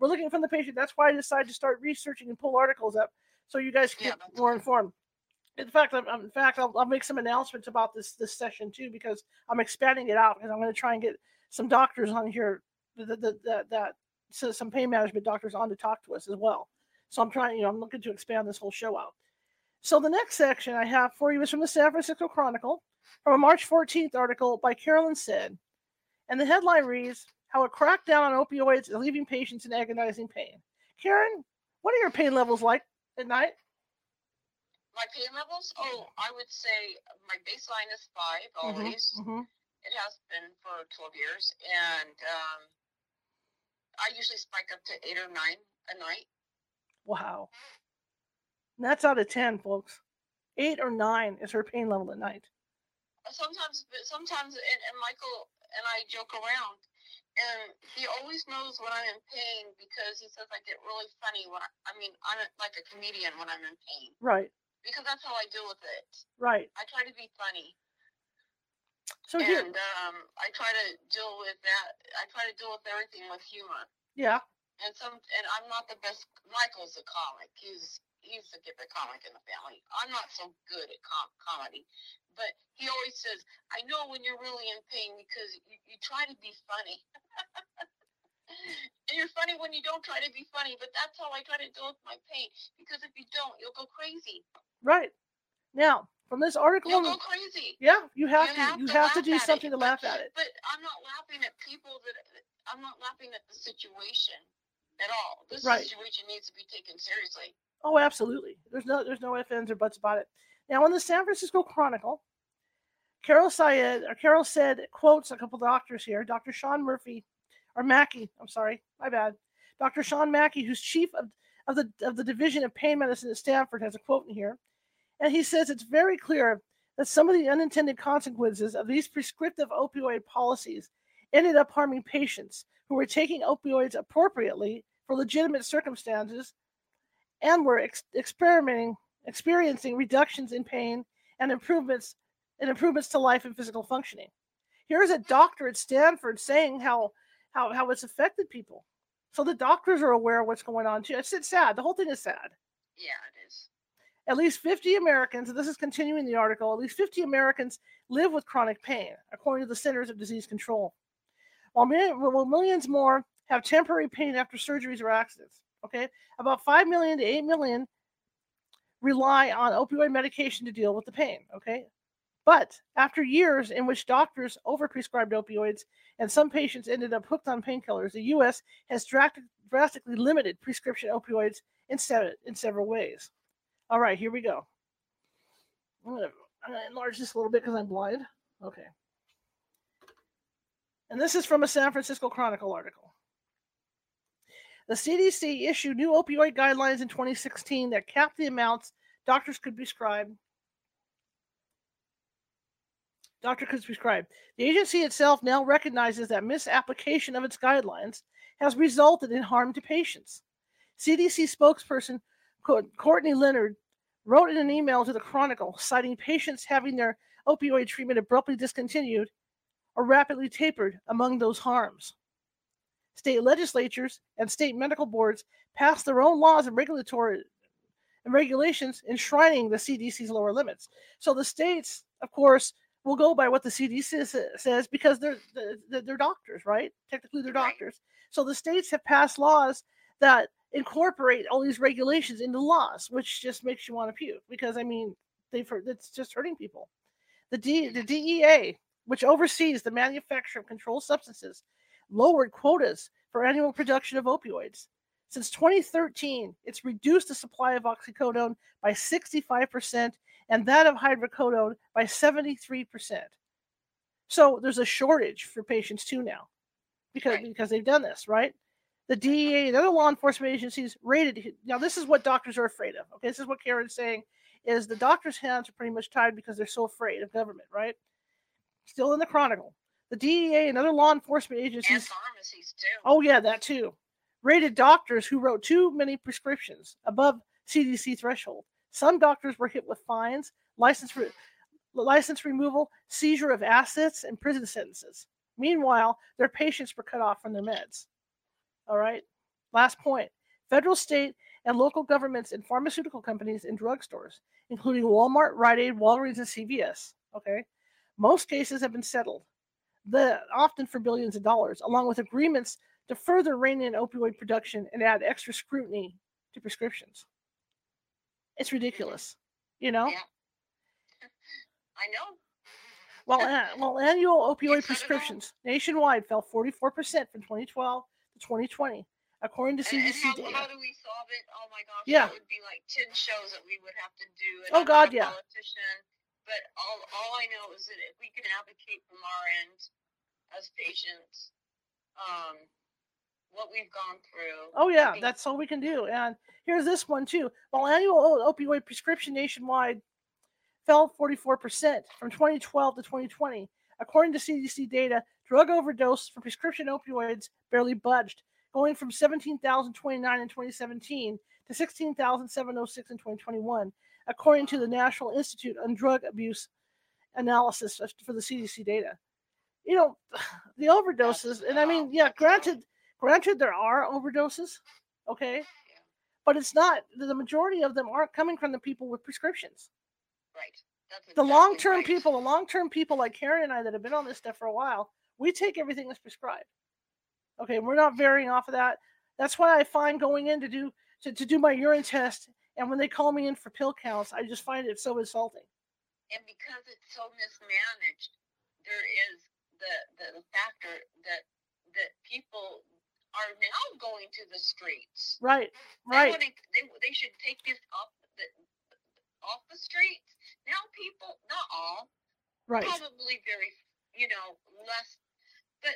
we're looking from the patient. That's why i decided to start researching and pull articles up so you guys get yeah, more informed in fact, I'm, in fact, I'll, I'll, make some announcements about this this session too because I'm expanding it out because I'm going to try and get some doctors on here that that, so some pain management doctors on to talk to us as well. So I'm trying, you know, I'm looking to expand this whole show out. So the next section I have for you is from the San Francisco Chronicle, from a March 14th article by Carolyn Said, and the headline reads: "How a crackdown on opioids is leaving patients in agonizing pain." Caren, what are your pain levels like at night? My pain levels? Oh, I would say my baseline is five mm-hmm, always. Mm-hmm, It has been for 12 years. And um, I usually spike up to eight or nine a night. Wow. And that's out of 10, folks. Eight or nine is her pain level at night. Sometimes, sometimes, and, and Michael and I joke around and he always knows when I'm in pain because he says I get really funny when I, I mean I'm like a comedian when I'm in pain. Right because that's how I deal with it. Right. I try to be funny. So and here, um, I try to deal with that. I try to deal with everything with humor. Yeah. And some, and I'm not the best. Michael's a comic. He's he's the gift comic in the family. I'm not so good at com- comedy, but he always says, "I know when you're really in pain because you, you try to be funny." and you're funny when you don't try to be funny, but that's how I try to deal with my pain. Because if you don't, you'll go crazy. Right. Now, from this article. You'll go crazy. Yeah, you have You to. have you to have to do something it, to but- laugh at it. But I'm not laughing at people that I'm not laughing at the situation at all. This Right. situation needs to be taken seriously. Oh, absolutely. There's no there's no ifs, ands, or buts about it. Now, in the San Francisco Chronicle, Carol Syed or Carol said quotes a couple doctors here. Dr. Sean Murphy or Mackey. I'm sorry, my bad. Dr. Sean Mackey, who's chief of, of the of the division of pain medicine at Stanford, has a quote in here, and he says it's very clear that some of the unintended consequences of these prescriptive opioid policies ended up harming patients who were taking opioids appropriately for legitimate circumstances and were ex- experimenting experiencing reductions in pain and improvements and improvements to life and physical functioning. Here's a doctor at Stanford saying how how how it's affected people. So the doctors are aware of what's going on too. It's, it's sad. The whole thing is sad. Yeah, it is. At least 50 Americans, and this is continuing the article, at least 50 Americans live with chronic pain, according to the Centers of Disease Control. While, mil- while millions more have temporary pain after surgeries or accidents. Okay, about 5 million to 8 million rely on opioid medication to deal with the pain. Okay, but after years in which doctors overprescribed opioids and some patients ended up hooked on painkillers, the U.S. has drastic, drastically limited prescription opioids in, se- in several ways. All right, here we go. I'm gonna enlarge this a little bit because I'm blind. Okay. And this is from a San Francisco Chronicle article. The CDC issued new opioid guidelines in 2016 that capped the amounts doctors could prescribe. Doctor could prescribe. The agency itself now recognizes that misapplication of its guidelines has resulted in harm to patients. CDC spokesperson Courtney Leonard wrote in an email to the Chronicle, citing patients having their opioid treatment abruptly discontinued or rapidly tapered among those harms. State legislatures and state medical boards pass their own laws and regulatory and regulations enshrining the CDC's lower limits. So the states, of course, will go by what the CDC says because they're they're, they're doctors, right? Technically, they're Right. doctors. So the states have passed laws that incorporate all these regulations into laws, which just makes you want to puke because I mean, they've heard, it's just hurting people. The D, the DEA, which oversees the manufacture of controlled substances, lowered quotas for annual production of opioids. Since 2013, it's reduced the supply of oxycodone by 65% and that of hydrocodone by 73%. So there's a shortage for patients too now because, Right. because they've done this, right? The DEA and other law enforcement agencies rated. Now, this is what doctors are afraid of. Okay, this is what Caren's saying is the doctors' hands are pretty much tied because they're so afraid of government, right? Still in the Chronicle. The DEA and other law enforcement agencies. And pharmacies too. Oh, yeah, that too. Rated doctors who wrote too many prescriptions above CDC threshold. Some doctors were hit with fines, license, re- license removal, seizure of assets, and prison sentences. Meanwhile, their patients were cut off from their meds. All right. Last point federal, state, and local governments and pharmaceutical companies and drugstores, including Walmart, Rite Aid, Walgreens, and CVS. Okay. Most cases have been settled, the, often for billions of dollars, along with agreements to further rein in opioid production and add extra scrutiny to prescriptions. It's ridiculous, you know? Yeah. I know. Well, uh, well, annual opioid Yes, I don't know. prescriptions nationwide fell 44% from 2012 to 2020, according to And, and CDC how, data. how do we solve it? Oh my gosh. Yeah. That would be like 10 shows that we would have to do. And Oh, God, yeah. Politician, but all, all I know is that if we can advocate from our end as patients, um, what we've gone through. Oh yeah, think- that's all we can do. And here's this one too. While annual opioid prescription nationwide fell 44% from 2012 to 2020, according to CDC data, drug overdose for prescription opioids barely budged, going from 17,029 in 2017 to 16,706 in 2021, according to the National Institute on Drug Abuse Analysis for the CDC data. You know, the overdoses, and I mean, yeah, granted, granted there are overdoses, okay, but it's not the majority of them aren't coming from the people with prescriptions. Right. That's The exactly long term right. people, the long term people like Caren and I that have been on this stuff for a while, we take everything that's prescribed. Okay, we're not varying off of that. That's why I find going in to do to, to do my urine test, and when they call me in for pill counts, I just find it so insulting. and because it's so mismanaged, there is the the, factor that that people are now going to the streets. Right. They Right. wanna- They, they should take this off the off the streets. Now people, not all, Right. probably very, you know, less. But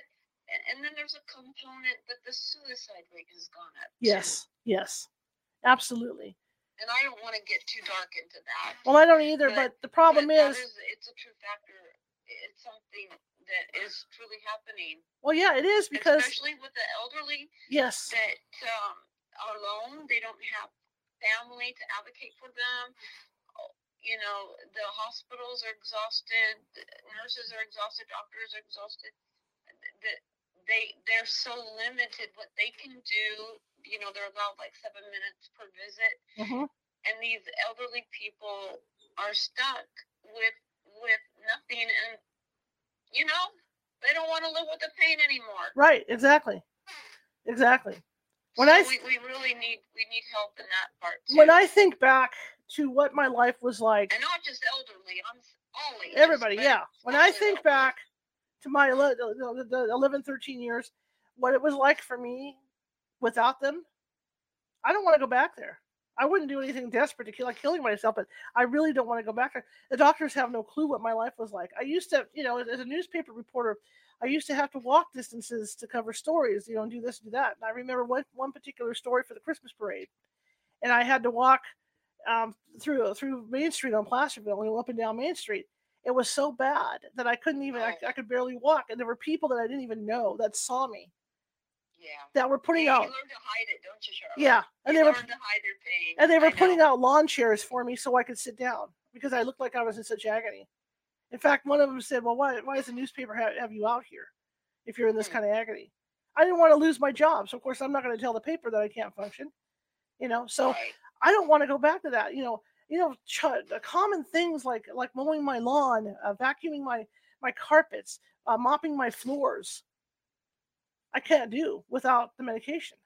and, then there's a component that the suicide rate has gone up. too. Yes. Yes. Absolutely. And I don't want to get too dark into that. Well, I don't either, But- but the problem but that is, it's a true factor. It's something that is truly happening, well, yeah, it is because especially with the elderly yes, that um, are alone. They don't have family to advocate for them. You know, the hospitals are exhausted, nurses are exhausted, doctors are exhausted. That they they're so limited what they can do. You know, they're allowed like seven minutes per visit, mhm, and these elderly people are stuck with with nothing, and you know, they don't want to live with the pain anymore. right, exactly, exactly. When so I we, we really need we need help in that part too. when I think back to what my life was like, and not just elderly, I'm all ages. everybody, yeah. When I think elderly. back to my the, the 11, 13 years, what it was like for me without them, I don't want to go back there. I wouldn't do anything desperate to kill, like killing myself, but I really don't want to go back there. The doctors have no clue what my life was like. I used to, you know, as, as a newspaper reporter, I used to have to walk distances to cover stories, you know, and do this, and do that. And I remember one one particular story for the Christmas parade, and I had to walk um, through through Main Street on Placerville and up and down Main Street. It was so bad that I couldn't even, I. I could barely walk, and there were people that I didn't even know that saw me yeah. that were putting Yeah, out, You learn to hide it, don't you, Charlotte? yeah, and you they were to hide your pain. and they were I putting know. out lawn chairs for me so I could sit down because I looked like I was in such agony. In fact, one of them said, "Well, why why does the newspaper have, have you out here if you're in this Hmm. kind of agony?" I didn't want to lose my job, so of course I'm not going to tell the paper that I can't function. You know, so Right. I don't want to go back to that. You know, you know, ch- common things like like mowing my lawn, uh, vacuuming my my carpets, uh, mopping my floors. I can't do without the medication.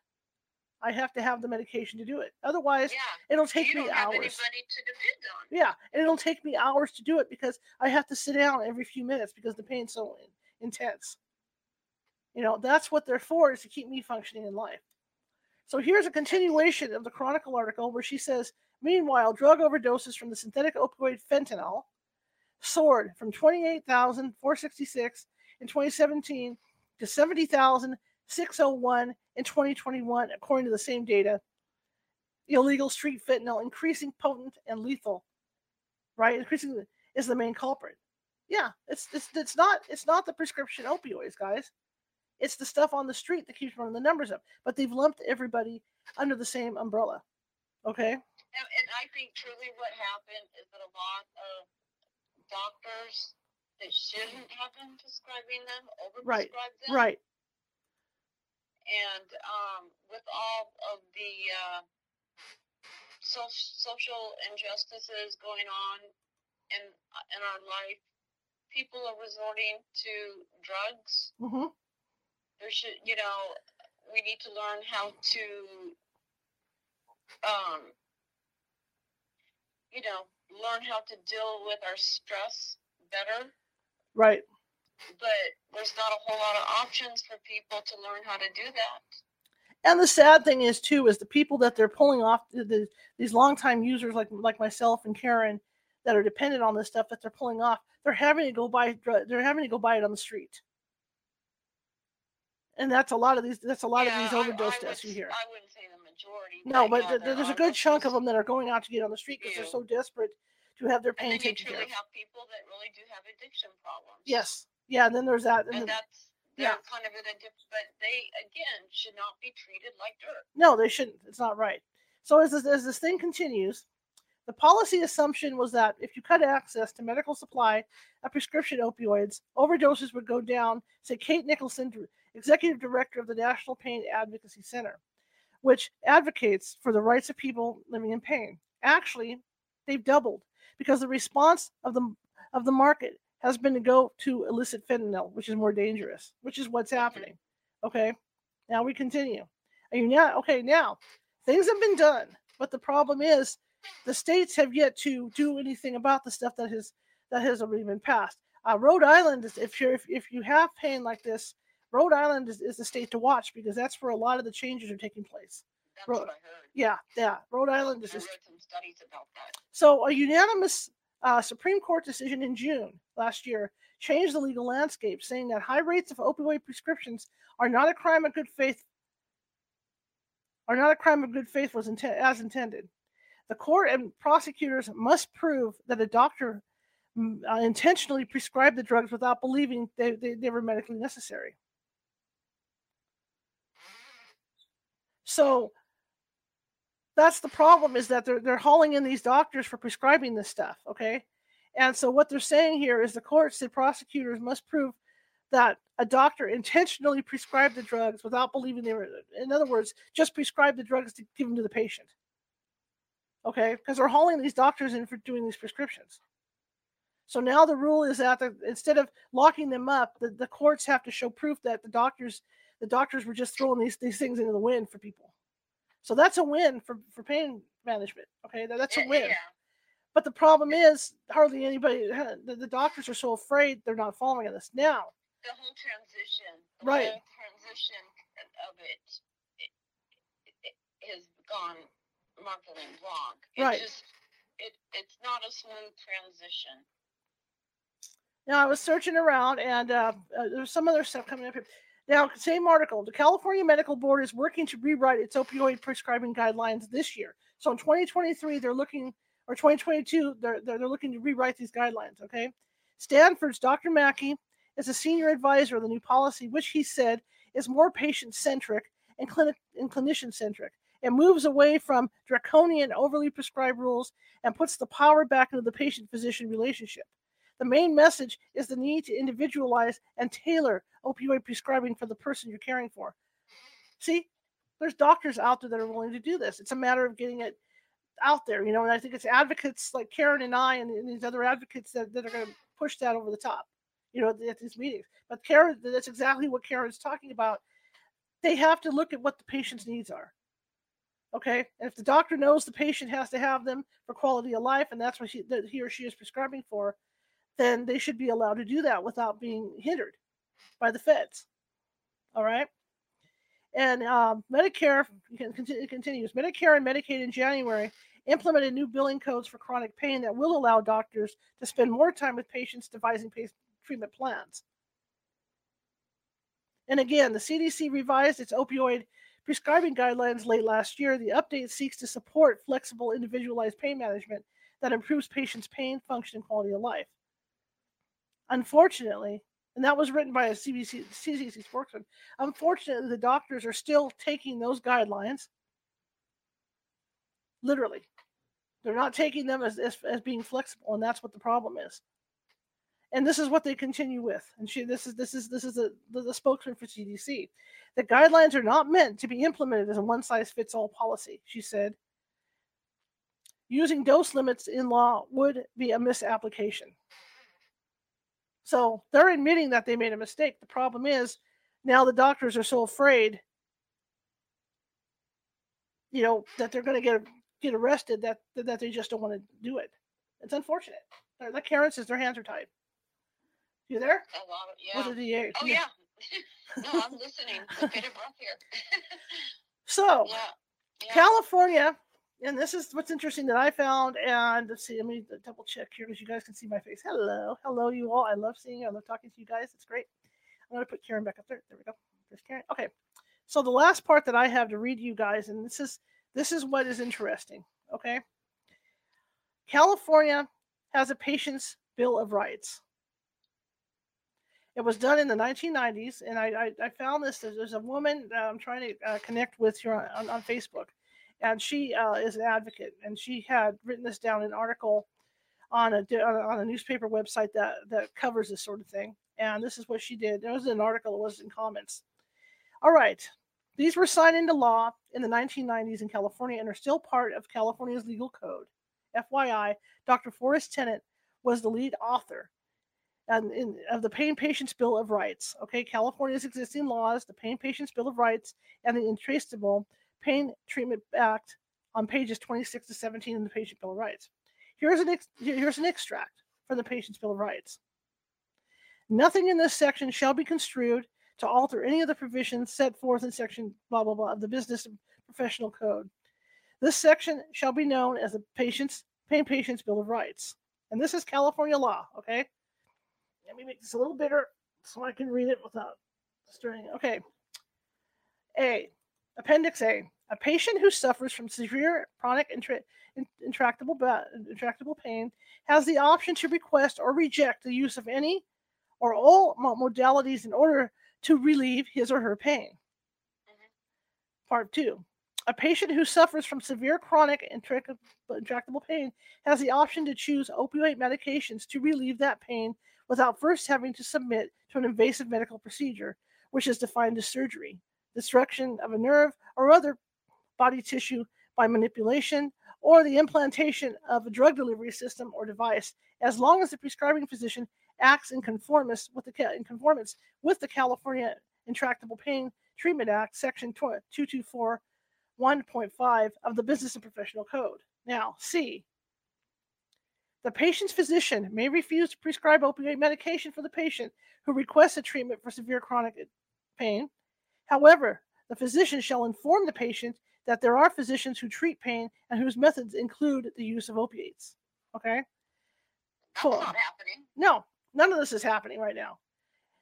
I have to have the medication to do it. Otherwise, Yeah. it'll take you me hours. anybody to depend on. Yeah, and it'll take me hours to do it because I have to sit down every few minutes because the pain's so in- intense. You know, that's what they're for is to keep me functioning in life. So here's a continuation of the Chronicle article where she says, meanwhile, drug overdoses from the synthetic opioid fentanyl soared from 28,466 in 2017 to 70,601 in 2021, according to the same data. Illegal street fentanyl increasing potent and lethal, right? Increasing is the main culprit. Yeah, it's it's it's not it's not the prescription opioids, guys. It's the stuff on the street that keeps running the numbers up. But they've lumped everybody under the same umbrella. Okay. And, and I think truly what happened is that a lot of doctors that shouldn't have been prescribing them Right, them. Right. And um, with all of the uh, so- social injustices going on in in our life, people are resorting to drugs. hmm There should, you know, we need to learn how to, um, you know, learn how to deal with our stress better. Right. But there's not a whole lot of options for people to learn how to do that. And the sad thing is too is the people that they're pulling off the, the, these longtime users like like myself and Caren that are dependent on this stuff that they're pulling off. They're having to go buy they're having to go buy it on the street. And that's a lot of these. That's a lot Yeah, of these overdose I deaths would, you hear. I wouldn't say the majority. No, but yeah, th- there's a good chunk of them that are going out to get on the street because they're so desperate to have their pain taken care of. have people that really do have addiction problems. Yes, yeah. And then there's that. And And then, that's yeah. kind of in a different, but they again should not be treated like dirt. no, they shouldn't. It's not right. So as this, as this thing continues, the policy assumption was that if you cut access to medical supply of prescription opioids, overdoses would go down. Said Kate Nicholson, executive director of the National Pain Advocacy Center, which advocates for the rights of people living in pain. Actually, they've doubled because the response of the of the market has been to go to illicit fentanyl, which is more dangerous, which is what's happening. Okay, now we continue. Are you now okay? Now things have been done, but the problem is the states have yet to do anything about the stuff that has that has already been passed. Uh, Rhode Island is if you're if, if you have pain like this, Rhode Island is, is the state to watch because that's where a lot of the changes are taking place. That's Ro- what I heard. Yeah, yeah. Rhode Island is I just read some studies about that. So a unanimous uh, Supreme Court decision in June last year changed the legal landscape, saying that high rates of opioid prescriptions are not a crime of good faith. Are not a crime of good faith was inten- as intended. The court and prosecutors must prove that a doctor mm, uh, intentionally prescribed the drugs without believing they, they, they were medically necessary. So that's the problem is that they're they're hauling in these doctors for prescribing this stuff okay? And so what they're saying here is the courts the prosecutors must prove that a doctor intentionally prescribed the drugs without believing they were in other words just prescribed the drugs to give them to the patient okay? Because they're hauling these doctors in for doing these prescriptions. So now the rule is that the, instead of locking them up the, the courts have to show proof that the doctors the doctors were just throwing these, these things into the wind for people so that's a win for, for pain management. Okay, that's a win. Yeah. But the problem is, hardly anybody, the, the doctors are so afraid they're not following this. Now, The whole transition. The Right. whole transition of it, it, it, it has gone markedly wrong. It Right. Just, it, it's not a smooth transition. now I was searching around and uh, uh, there's some other stuff coming up here. Now, same article. The California Medical Board is working to rewrite its opioid prescribing guidelines this year. So in 2023, they're looking, or 2022, they're, they're, they're looking to rewrite these guidelines. Okay. Stanford's Dr. Mackey is a senior advisor of the new policy, which he said is more patient centric and clinic and clinician centric. It moves away from draconian, overly prescribed rules and puts the power back into the patient physician relationship. The main message is the need to individualize and tailor opioid prescribing for the person you're caring for. See, there's doctors out there that are willing to do this. It's a matter of getting it out there, you know, and I think it's advocates like Caren and I and, and these other advocates that, that are going to push that over the top, you know, at, these meetings. But Caren, that's exactly what Caren's talking about. They have to look at what the patient's needs are. Okay. And if the doctor knows the patient has to have them for quality of life, and that's what that he or she is prescribing for, then they should be allowed to do that without being hindered by the feds. All right. And um, Medicare continues. Medicare and Medicaid in January implemented new billing codes for chronic pain that will allow doctors to spend more time with patients devising treatment plans. And again, the CDC revised its opioid prescribing guidelines late last year. The update seeks to support flexible, individualized pain management that improves patients' pain, function, and quality of life. Unfortunately, and that was written by a CDC, spokesman. Unfortunately, the doctors are still taking those guidelines literally. They're not taking them as, as, as being flexible, and that's what the problem is. And this is what they continue with. And she, this is this is this is the, the, the spokesman for CDC. The guidelines are not meant to be implemented as a one size fits all policy, she said. Using dose limits in law would be a misapplication. So they're admitting that they made a mistake. The problem is now the doctors are so afraid, you know, that they're going to get get arrested that that they just don't want to do it. It's unfortunate. Like Caren says, their hands are tied. You there? A lot of, yeah. With the DA. Oh, yeah. no, I'm listening. Get a breath here. So yeah. yeah. California, and this is what's interesting that I found. And let's see, let me double check here because you guys can see my face. Hello, hello, you all. I love seeing you. I love talking to you guys. It's great. I'm gonna put Caren back up there. There we go. There's Caren. Okay. So the last part that I have to read you guys, and this is this is what is interesting. Okay. California has a patient's bill of rights. It was done in the 1990s, and I, I, I found this. There's, there's a woman that I'm trying to uh, connect with here on, on, on Facebook, and she uh, is an advocate, and she had written this down in an article on a on a- newspaper website that that covers this sort of thing. And this is what she did. There was an article. It was in comments. All right, these were signed into law in the 1990s in California and are still part of California's legal code. FYI, Dr. Forrest Tennant was the lead author and in, of the Pain Patients Bill of Rights. Okay, California's existing laws, the Pain Patients Bill of Rights, and the Intractable Pain Treatment Act on pages 26 to 17 in the Patient Bill of Rights. Here's an ex- here's an extract. from the patient's Bill of Rights. Nothing in this section shall be construed to alter any of the provisions set forth in section blah blah blah of the Business Professional Code. This section shall be known as the patient's pain patient's Bill of Rights. And this is California law, okay? Let me make this a little bigger so I can read it without stirring. Okay. A. Appendix A. A patient who suffers from severe chronic intra- intractable, intractable pain has the option to request or reject the use of any or all modalities in order to relieve his or her pain. Mm-hmm. Part two. A patient who suffers from severe chronic intractable pain has the option to choose opioid medications to relieve that pain without first having to submit to an invasive medical procedure, which is defined as surgery, destruction of a nerve or other body tissue by manipulation, or the implantation of a drug delivery system or device, as long as the prescribing physician acts in conformance with the in conformance with the California Intractable Pain Treatment Act, Section 224 1.5 of the Business and Professional Code. Now, C. The patient's physician may refuse to prescribe opioid medication for the patient who requests a treatment for severe chronic pain. However, the physician shall inform the patient that there are physicians who treat pain and whose methods include the use of opiates. Okay? Cool. not happening. No, none of this is happening right now.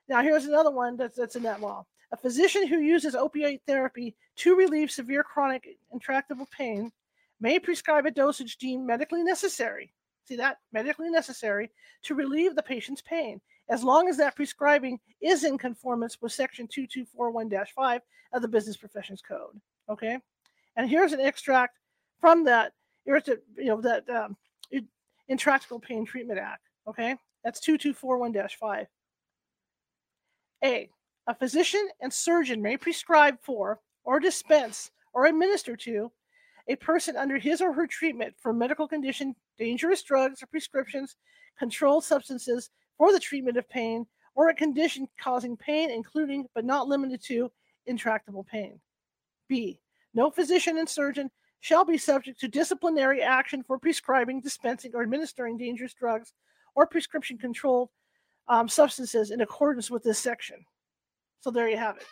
Now, here's another one that's, that's in that law. A physician who uses opioid therapy to relieve severe chronic intractable pain may prescribe a dosage deemed medically necessary. See that? Medically necessary to relieve the patient's pain, as long as that prescribing is in conformance with Section 2241 5 of the Business Professions Code. Okay? And here's an extract from that, you know, that um, Intractable Pain Treatment Act. Okay? That's 2241 5. A. A physician and surgeon may prescribe for, or dispense, or administer to a person under his or her treatment for medical condition, dangerous drugs or prescriptions, controlled substances for the treatment of pain, or a condition causing pain, including but not limited to intractable pain. B. No physician and surgeon shall be subject to disciplinary action for prescribing, dispensing, or administering dangerous drugs or prescription controlled um, substances in accordance with this section. So there you have it.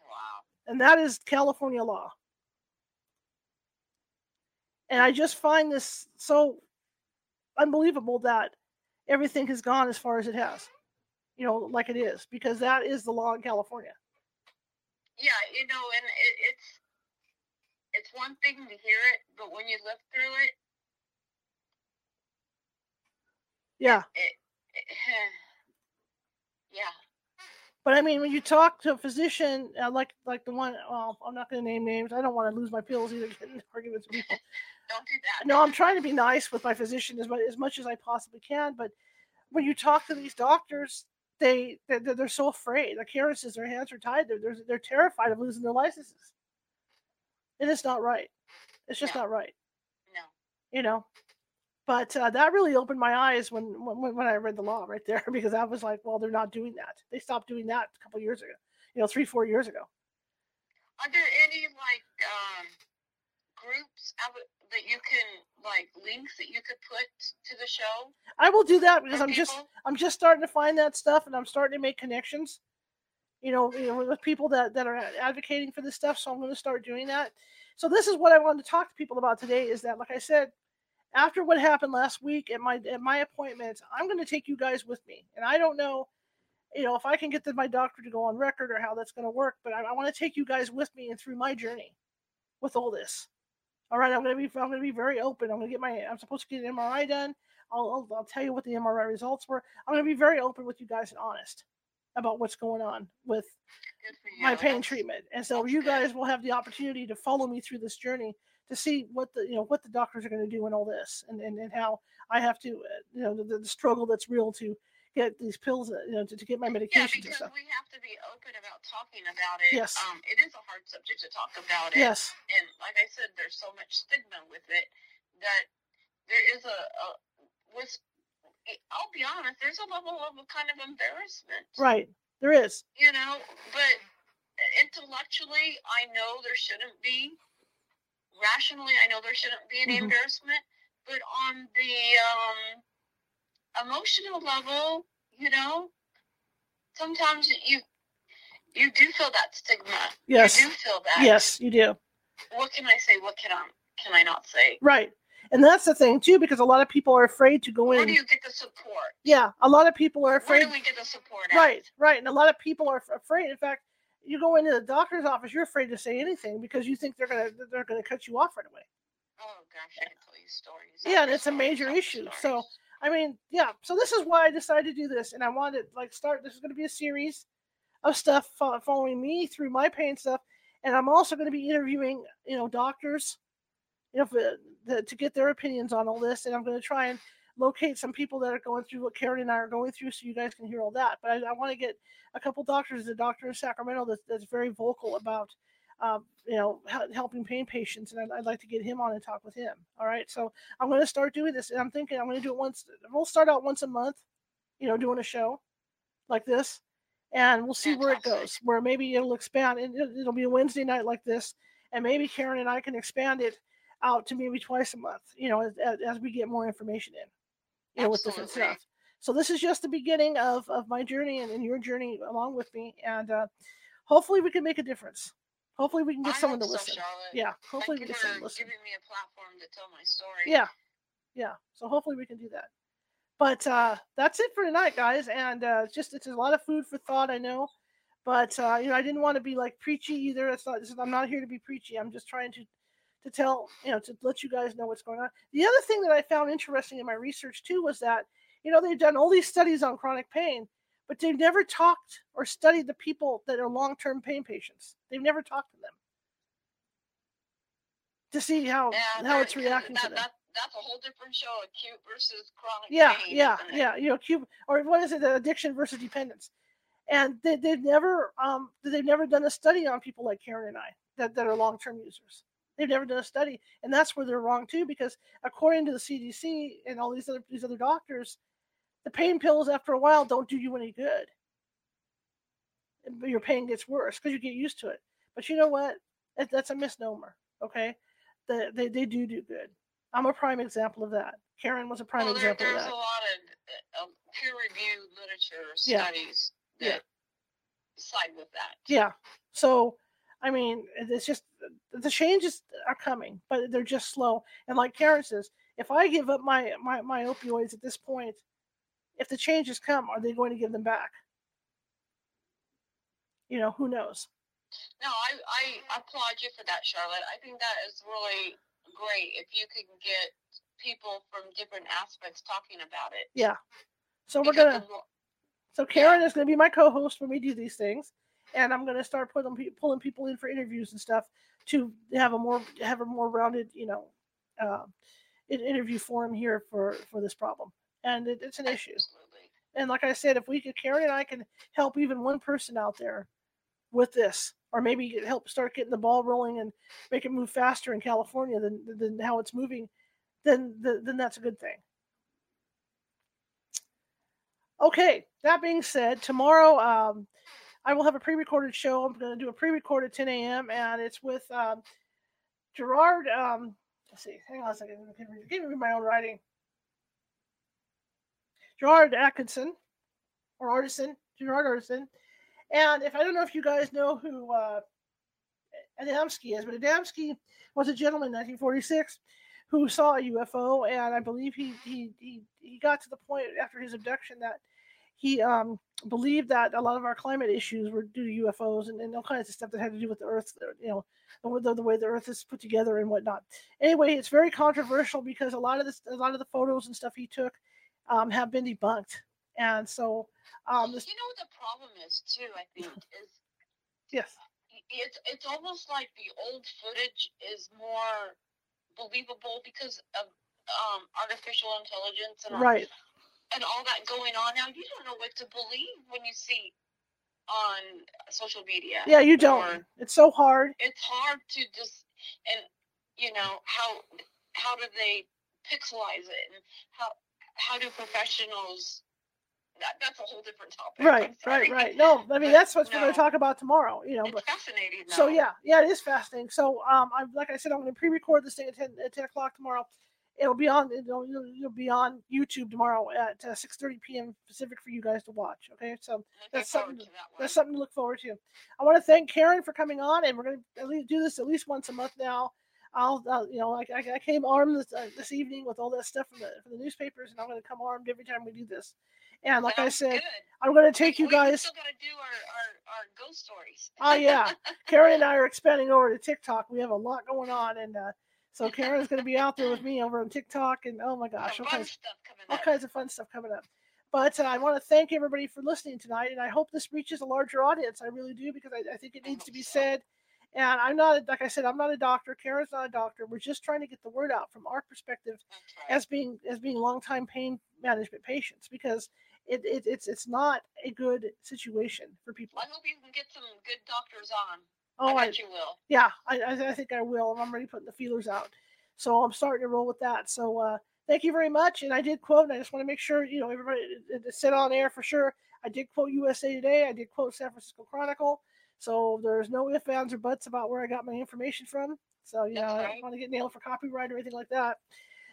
Wow. And that is California law. And I just find this so unbelievable that everything has gone as far as it has, you know, like it is, because that is the law in California. Yeah, you know, and it, it's it's one thing to hear it, but when you live through it, yeah, it, it, yeah, but I mean, when you talk to a physician, uh, like like the one, well, I'm not going to name names. I don't want to lose my pills either. Getting arguments with people. don't do that. No, I'm trying to be nice with my physician as much as much as I possibly can. But when you talk to these doctors, they they're, they're so afraid. Like Caren says, their hands are tied. They're, they're they're terrified of losing their licenses. And it's not right. It's just no. not right. No. You know, but uh, that really opened my eyes when, when when I read the law right there because I was like, well, they're not doing that. They stopped doing that a couple years ago, you know, three four years ago. Are there any like um, groups that you can like links that you could put to the show? I will do that because I'm people? just I'm just starting to find that stuff and I'm starting to make connections. You know, you know, with people that that are advocating for this stuff. So I'm going to start doing that. So this is what I wanted to talk to people about today. Is that, like I said, after what happened last week at my at my appointment, I'm going to take you guys with me. And I don't know, you know, if I can get the, my doctor to go on record or how that's going to work, but I, I want to take you guys with me and through my journey with all this. All right, I'm going to be I'm to be very open. I'm going to get my I'm supposed to get an MRI done. I'll, I'll, I'll tell you what the MRI results were. I'm going to be very open with you guys and honest about what's going on with my pain treatment. And so you guys will have the opportunity to follow me through this journey to see what the you know what the doctors are going to do in all this and, and, and how I have to uh, you know the, the, struggle that's real to get these pills you know to, to get my medication. yeah, because we have to be open about talking about it. Yes, um, it is a hard subject to talk about it. Yes, and like I said, there's so much stigma with it that there is a, a with. I'll be honest. There's a level of a kind of embarrassment. Right, there is. You know, but intellectually, I know there shouldn't be rationally, I know there shouldn't be any mm-hmm. embarrassment, but on the um, emotional level, you know, sometimes you you do feel that stigma. Yes. You do feel that. Yes, you do. What can I say? What can I can I not say? Right. And that's the thing too, because a lot of people are afraid to go Where in. do you get the support? Yeah, a lot of people are Where afraid. do we get the support at? Right, right. And a lot of people are afraid. In fact, you go into the doctor's office, you're afraid to say anything because you think they're gonna they're gonna cut you off right away. Oh gosh, I can tell you stories. Yeah, and it's a major issue. So stories. I mean, yeah. So this is why I decided to do this, and I wanted like start. This is going to be a series of stuff following me through my pain stuff, and I'm also going to be interviewing, you know, doctors, you know, for, the, to get their opinions on all this, and I'm going to try and locate some people that are going through what Caren and I are going through, so you guys can hear all that. But I, I want to get a couple doctors. a doctor in Sacramento that's, that's very vocal about. Um, you know, helping pain patients, and I'd, I'd like to get him on and talk with him. All right, so I'm going to start doing this, and I'm thinking I'm going to do it once. We'll start out once a month, you know, doing a show like this, and we'll see where it goes. Where maybe it'll expand, and it- it'll be a Wednesday night like this, and maybe Caren and I can expand it out to maybe twice a month. You know, as, as- as we get more information in, you know, with different stuff. So this is just the beginning of of my journey and, and your journey along with me, and uh, hopefully we can make a difference. Hopefully we can get I someone to so, listen. Charlotte. Yeah, hopefully we you get someone to listen. giving me a platform to tell my story. Yeah, yeah. So hopefully we can do that. But uh, that's it for tonight, guys. And uh, it's just it's a lot of food for thought, I know. But uh, you know, I didn't want to be like preachy either. It's not. I'm not here to be preachy. I'm just trying to to tell you know to let you guys know what's going on. The other thing that I found interesting in my research too was that you know they've done all these studies on chronic pain, but they've never talked or studied the people that are long-term pain patients. They've never talked to them to see how Yeah, how it's reacting that, to them. That, that's a whole different show, acute versus chronic yeah pain. yeah yeah you know cube or what is it the addiction versus dependence and they, they've never um they've never done a study on people like caren and i that, that are long-term users they've never done a study and that's where they're wrong too because according to the cdc and all these other these other doctors the pain pills after a while don't do you any good your pain gets worse because you get used to it but you know what that's a misnomer okay they, they, they do do good i'm a prime example of that caren was a prime well, there, example of that. there's a lot of uh, um, peer-reviewed literature Yeah. studies Yeah. that side with that. Yeah. So, I mean, it's just the changes are coming, but they're just slow. And like Caren says, if I give up my my my opioids at this point, if the changes come, are they going to give them back? You know, who knows? No, I, I applaud you for that, Charlotte. I think that is really great if you can get people from different aspects talking about it. Yeah. So we're gonna. So Caren is going to be my co-host when we do these things, and I'm going to start putting pulling people in for interviews and stuff to have a more have a more rounded, you know, uh, interview forum here for for this problem. And it, it's an issue. Absolutely. And like I said, if we could, Caren and I can help even one person out there with this, or maybe help start getting the ball rolling and make it move faster in California than than how it's moving, then then, then that's a good thing. Okay, that being said, tomorrow um, I will have a pre-recorded show. I'm going to do a pre-record at 10 a.m. and it's with um, Gerard. Um, let's see, hang on a second. Give me my own writing. Gerard Atkinson, or Artisan, Gerard Artisan. And if I don't know if you guys know who uh, Adamski is, but Adamski was a gentleman in 1946 who saw a UFO, and I believe he he he, he got to the point after his abduction that he um, believed that a lot of our climate issues were due to UFOs and, and all kinds of stuff that had to do with the Earth, you know, the, the way the Earth is put together and whatnot. Anyway, it's very controversial because a lot of this, a lot of the photos and stuff he took um, have been debunked, and so um, this, You know what the problem is too? I think is yes, it's it's almost like the old footage is more believable because of um, artificial intelligence and all, right, and all that going on now. You don't know what to believe when you see on social media. yeah, you don't. Or It's so hard. it's hard to just and you know how how do they pixelize it and how how do professionals that, that's a whole different topic. Right, right, right. No, I mean But that's what we're going to talk about tomorrow. You know, It's but fascinating. so yeah, yeah, it is fascinating. So um, I'm like I said, I'm going to pre-record this thing at 10, at 10 o'clock tomorrow, it'll be on it'll, it'll be on YouTube tomorrow at uh, 6:30 p.m. Pacific for you guys to watch. Okay, so that's something to that that's something to look forward to. I want to thank Caren for coming on, and we're going to at least do this at least once a month now. I'll, uh, you know, I, I I came armed this, uh, this evening with all that stuff from the from the newspapers, and I'm going to come armed every time we do this. And like I said, good. I'm going to take you guys. We still got to do our, our, our ghost stories. Oh yeah, Caren and I are expanding over to TikTok. We have a lot going on, and uh, so Caren's going to be out there with me over on TikTok, and oh my gosh, all kinds, all kinds of fun stuff coming up. But uh, I want to thank everybody for listening tonight, and I hope this reaches a larger audience. I really do because I, I think it needs to be said. And I'm not, like I said, I'm not a doctor. Caren's not a doctor. We're just trying to get the word out from our perspective right. as being as being longtime pain management patients because it, it it's it's not a good situation for people. I hope you can get some good doctors on. Oh, I I, you will. yeah, I, I, think I will. I'm already putting the feelers out. So I'm starting to roll with that. So uh, thank you very much. And I did quote, and I just want to make sure, you know, everybody to sit on air for sure. I did quote USA Today. I did quote San Francisco Chronicle. So there's no ifs, ands, or buts about where I got my information from. So, you know, I don't want to get nailed for copyright or anything like that.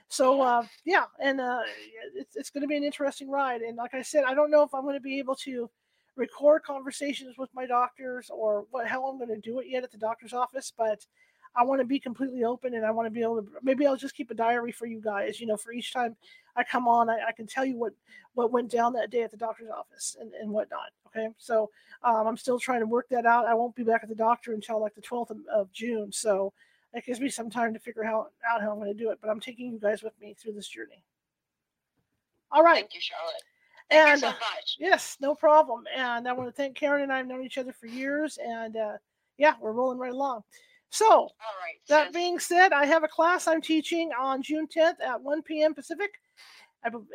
So, uh, yeah, and uh, it's, it's going to be an interesting ride. And like I said, I don't know if I'm going to be able to record conversations with my doctors or what how I'm going to do it yet at the doctor's office, but I want to be completely open and I want to be able to maybe I'll just keep a diary for you guys, you know, for each time I come on, I, I can tell you what what went down that day at the doctor's office and, and whatnot. Okay. So um, I'm still trying to work that out. I won't be back at the doctor until like the 12th of, of June. So it gives me some time to figure how, out how I'm going to do it, but I'm taking you guys with me through this journey. All right. Thank you, Charlotte. Thank And you uh, so much. Yes, no problem. And I want to thank Caren and I have known each other for years, and uh, yeah, we're rolling right along. So All right. that being said, I have a class I'm teaching on June 10th at 1 p.m. Pacific,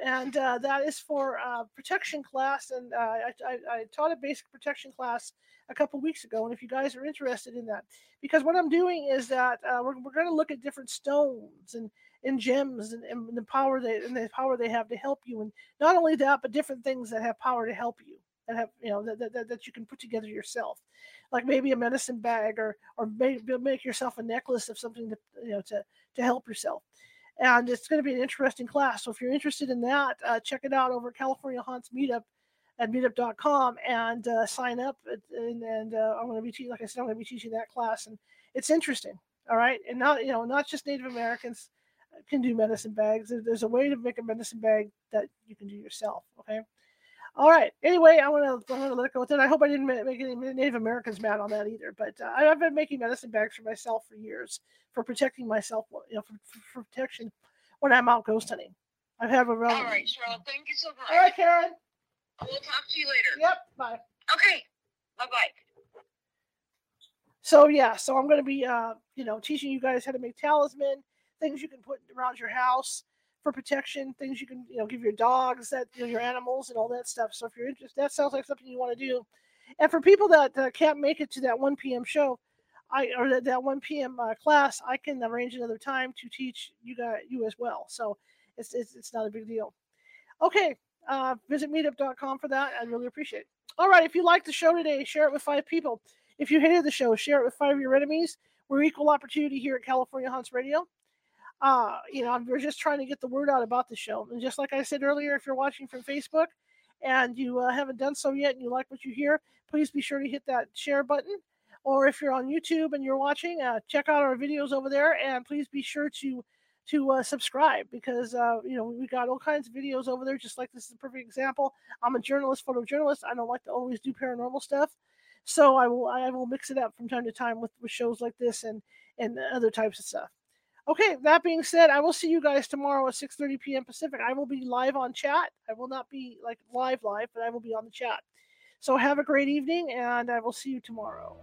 and uh, that is for uh, protection class. And uh, I, I, I taught a basic protection class a couple weeks ago. And if you guys are interested in that, because what I'm doing is that uh, we're, we're going to look at different stones and and gems and, and the power they and the power they have to help you, and not only that, but different things that have power to help you that have you know that, that, that- that you can put together yourself like maybe a medicine bag or or make, make yourself a necklace of something to you know to to help yourself and it's going to be an interesting class. So if you're interested in that uh, check it out over at california haunts meetup at meetup.com and uh, sign up and, and uh, i'm going to be te- like i said i'm going to be teaching that class and it's interesting all right? And not you know not just native americans can do medicine bags. There's a way to make a medicine bag that you can do yourself okay all right. Anyway, I want to I'm gonna let it go with it. I hope I didn't make any Native Americans mad on that either. But uh, I- I've been making medicine bags for myself for years for protecting myself. You know, for, for, protection when I'm out ghost hunting. I've a All relevant. right, Charlotte. Thank you so much. All right, Caren. We'll talk to you later. Yep. Bye. Okay. Bye bye. So yeah, so I'm going to be, uh, you know, teaching you guys how to make talisman, things you can put around your house for protection, things you can, you know, give your dogs, that you know, your animals, and all that stuff. So if you're interested, that sounds like something you want to do. And for people that uh, can't make it to that 1 p.m. show, I or that, that 1 p.m. Uh, class, I can arrange another time to teach you guys you as well. So it's it's, it's not a big deal. Okay, uh, visit meetup.com for that. I'd really appreciate it. All right, if you liked the show today, share it with five people. If you hated the show, share it with five of your enemies. We're equal opportunity here at California Haunts Radio. Uh, you know, we're just trying to get the word out about the show. And just like I said earlier, if you're watching from Facebook and you uh, haven't done so yet and you like what you hear, please be sure to hit that share button. Or if you're on YouTube and you're watching, uh, check out our videos over there, and please be sure to to uh, subscribe because uh, you know we got all kinds of videos over there. Just like this is a perfect example. I'm a journalist, photojournalist. I don't like to always do paranormal stuff, so I will I will mix it up from time to time with, with shows like this and and other types of stuff. Okay, that being said, I will see you guys tomorrow at 6:30 p.m. Pacific. I will be live on chat. I will not be like live live, but I will be on the chat. So have a great evening, and I will see you tomorrow.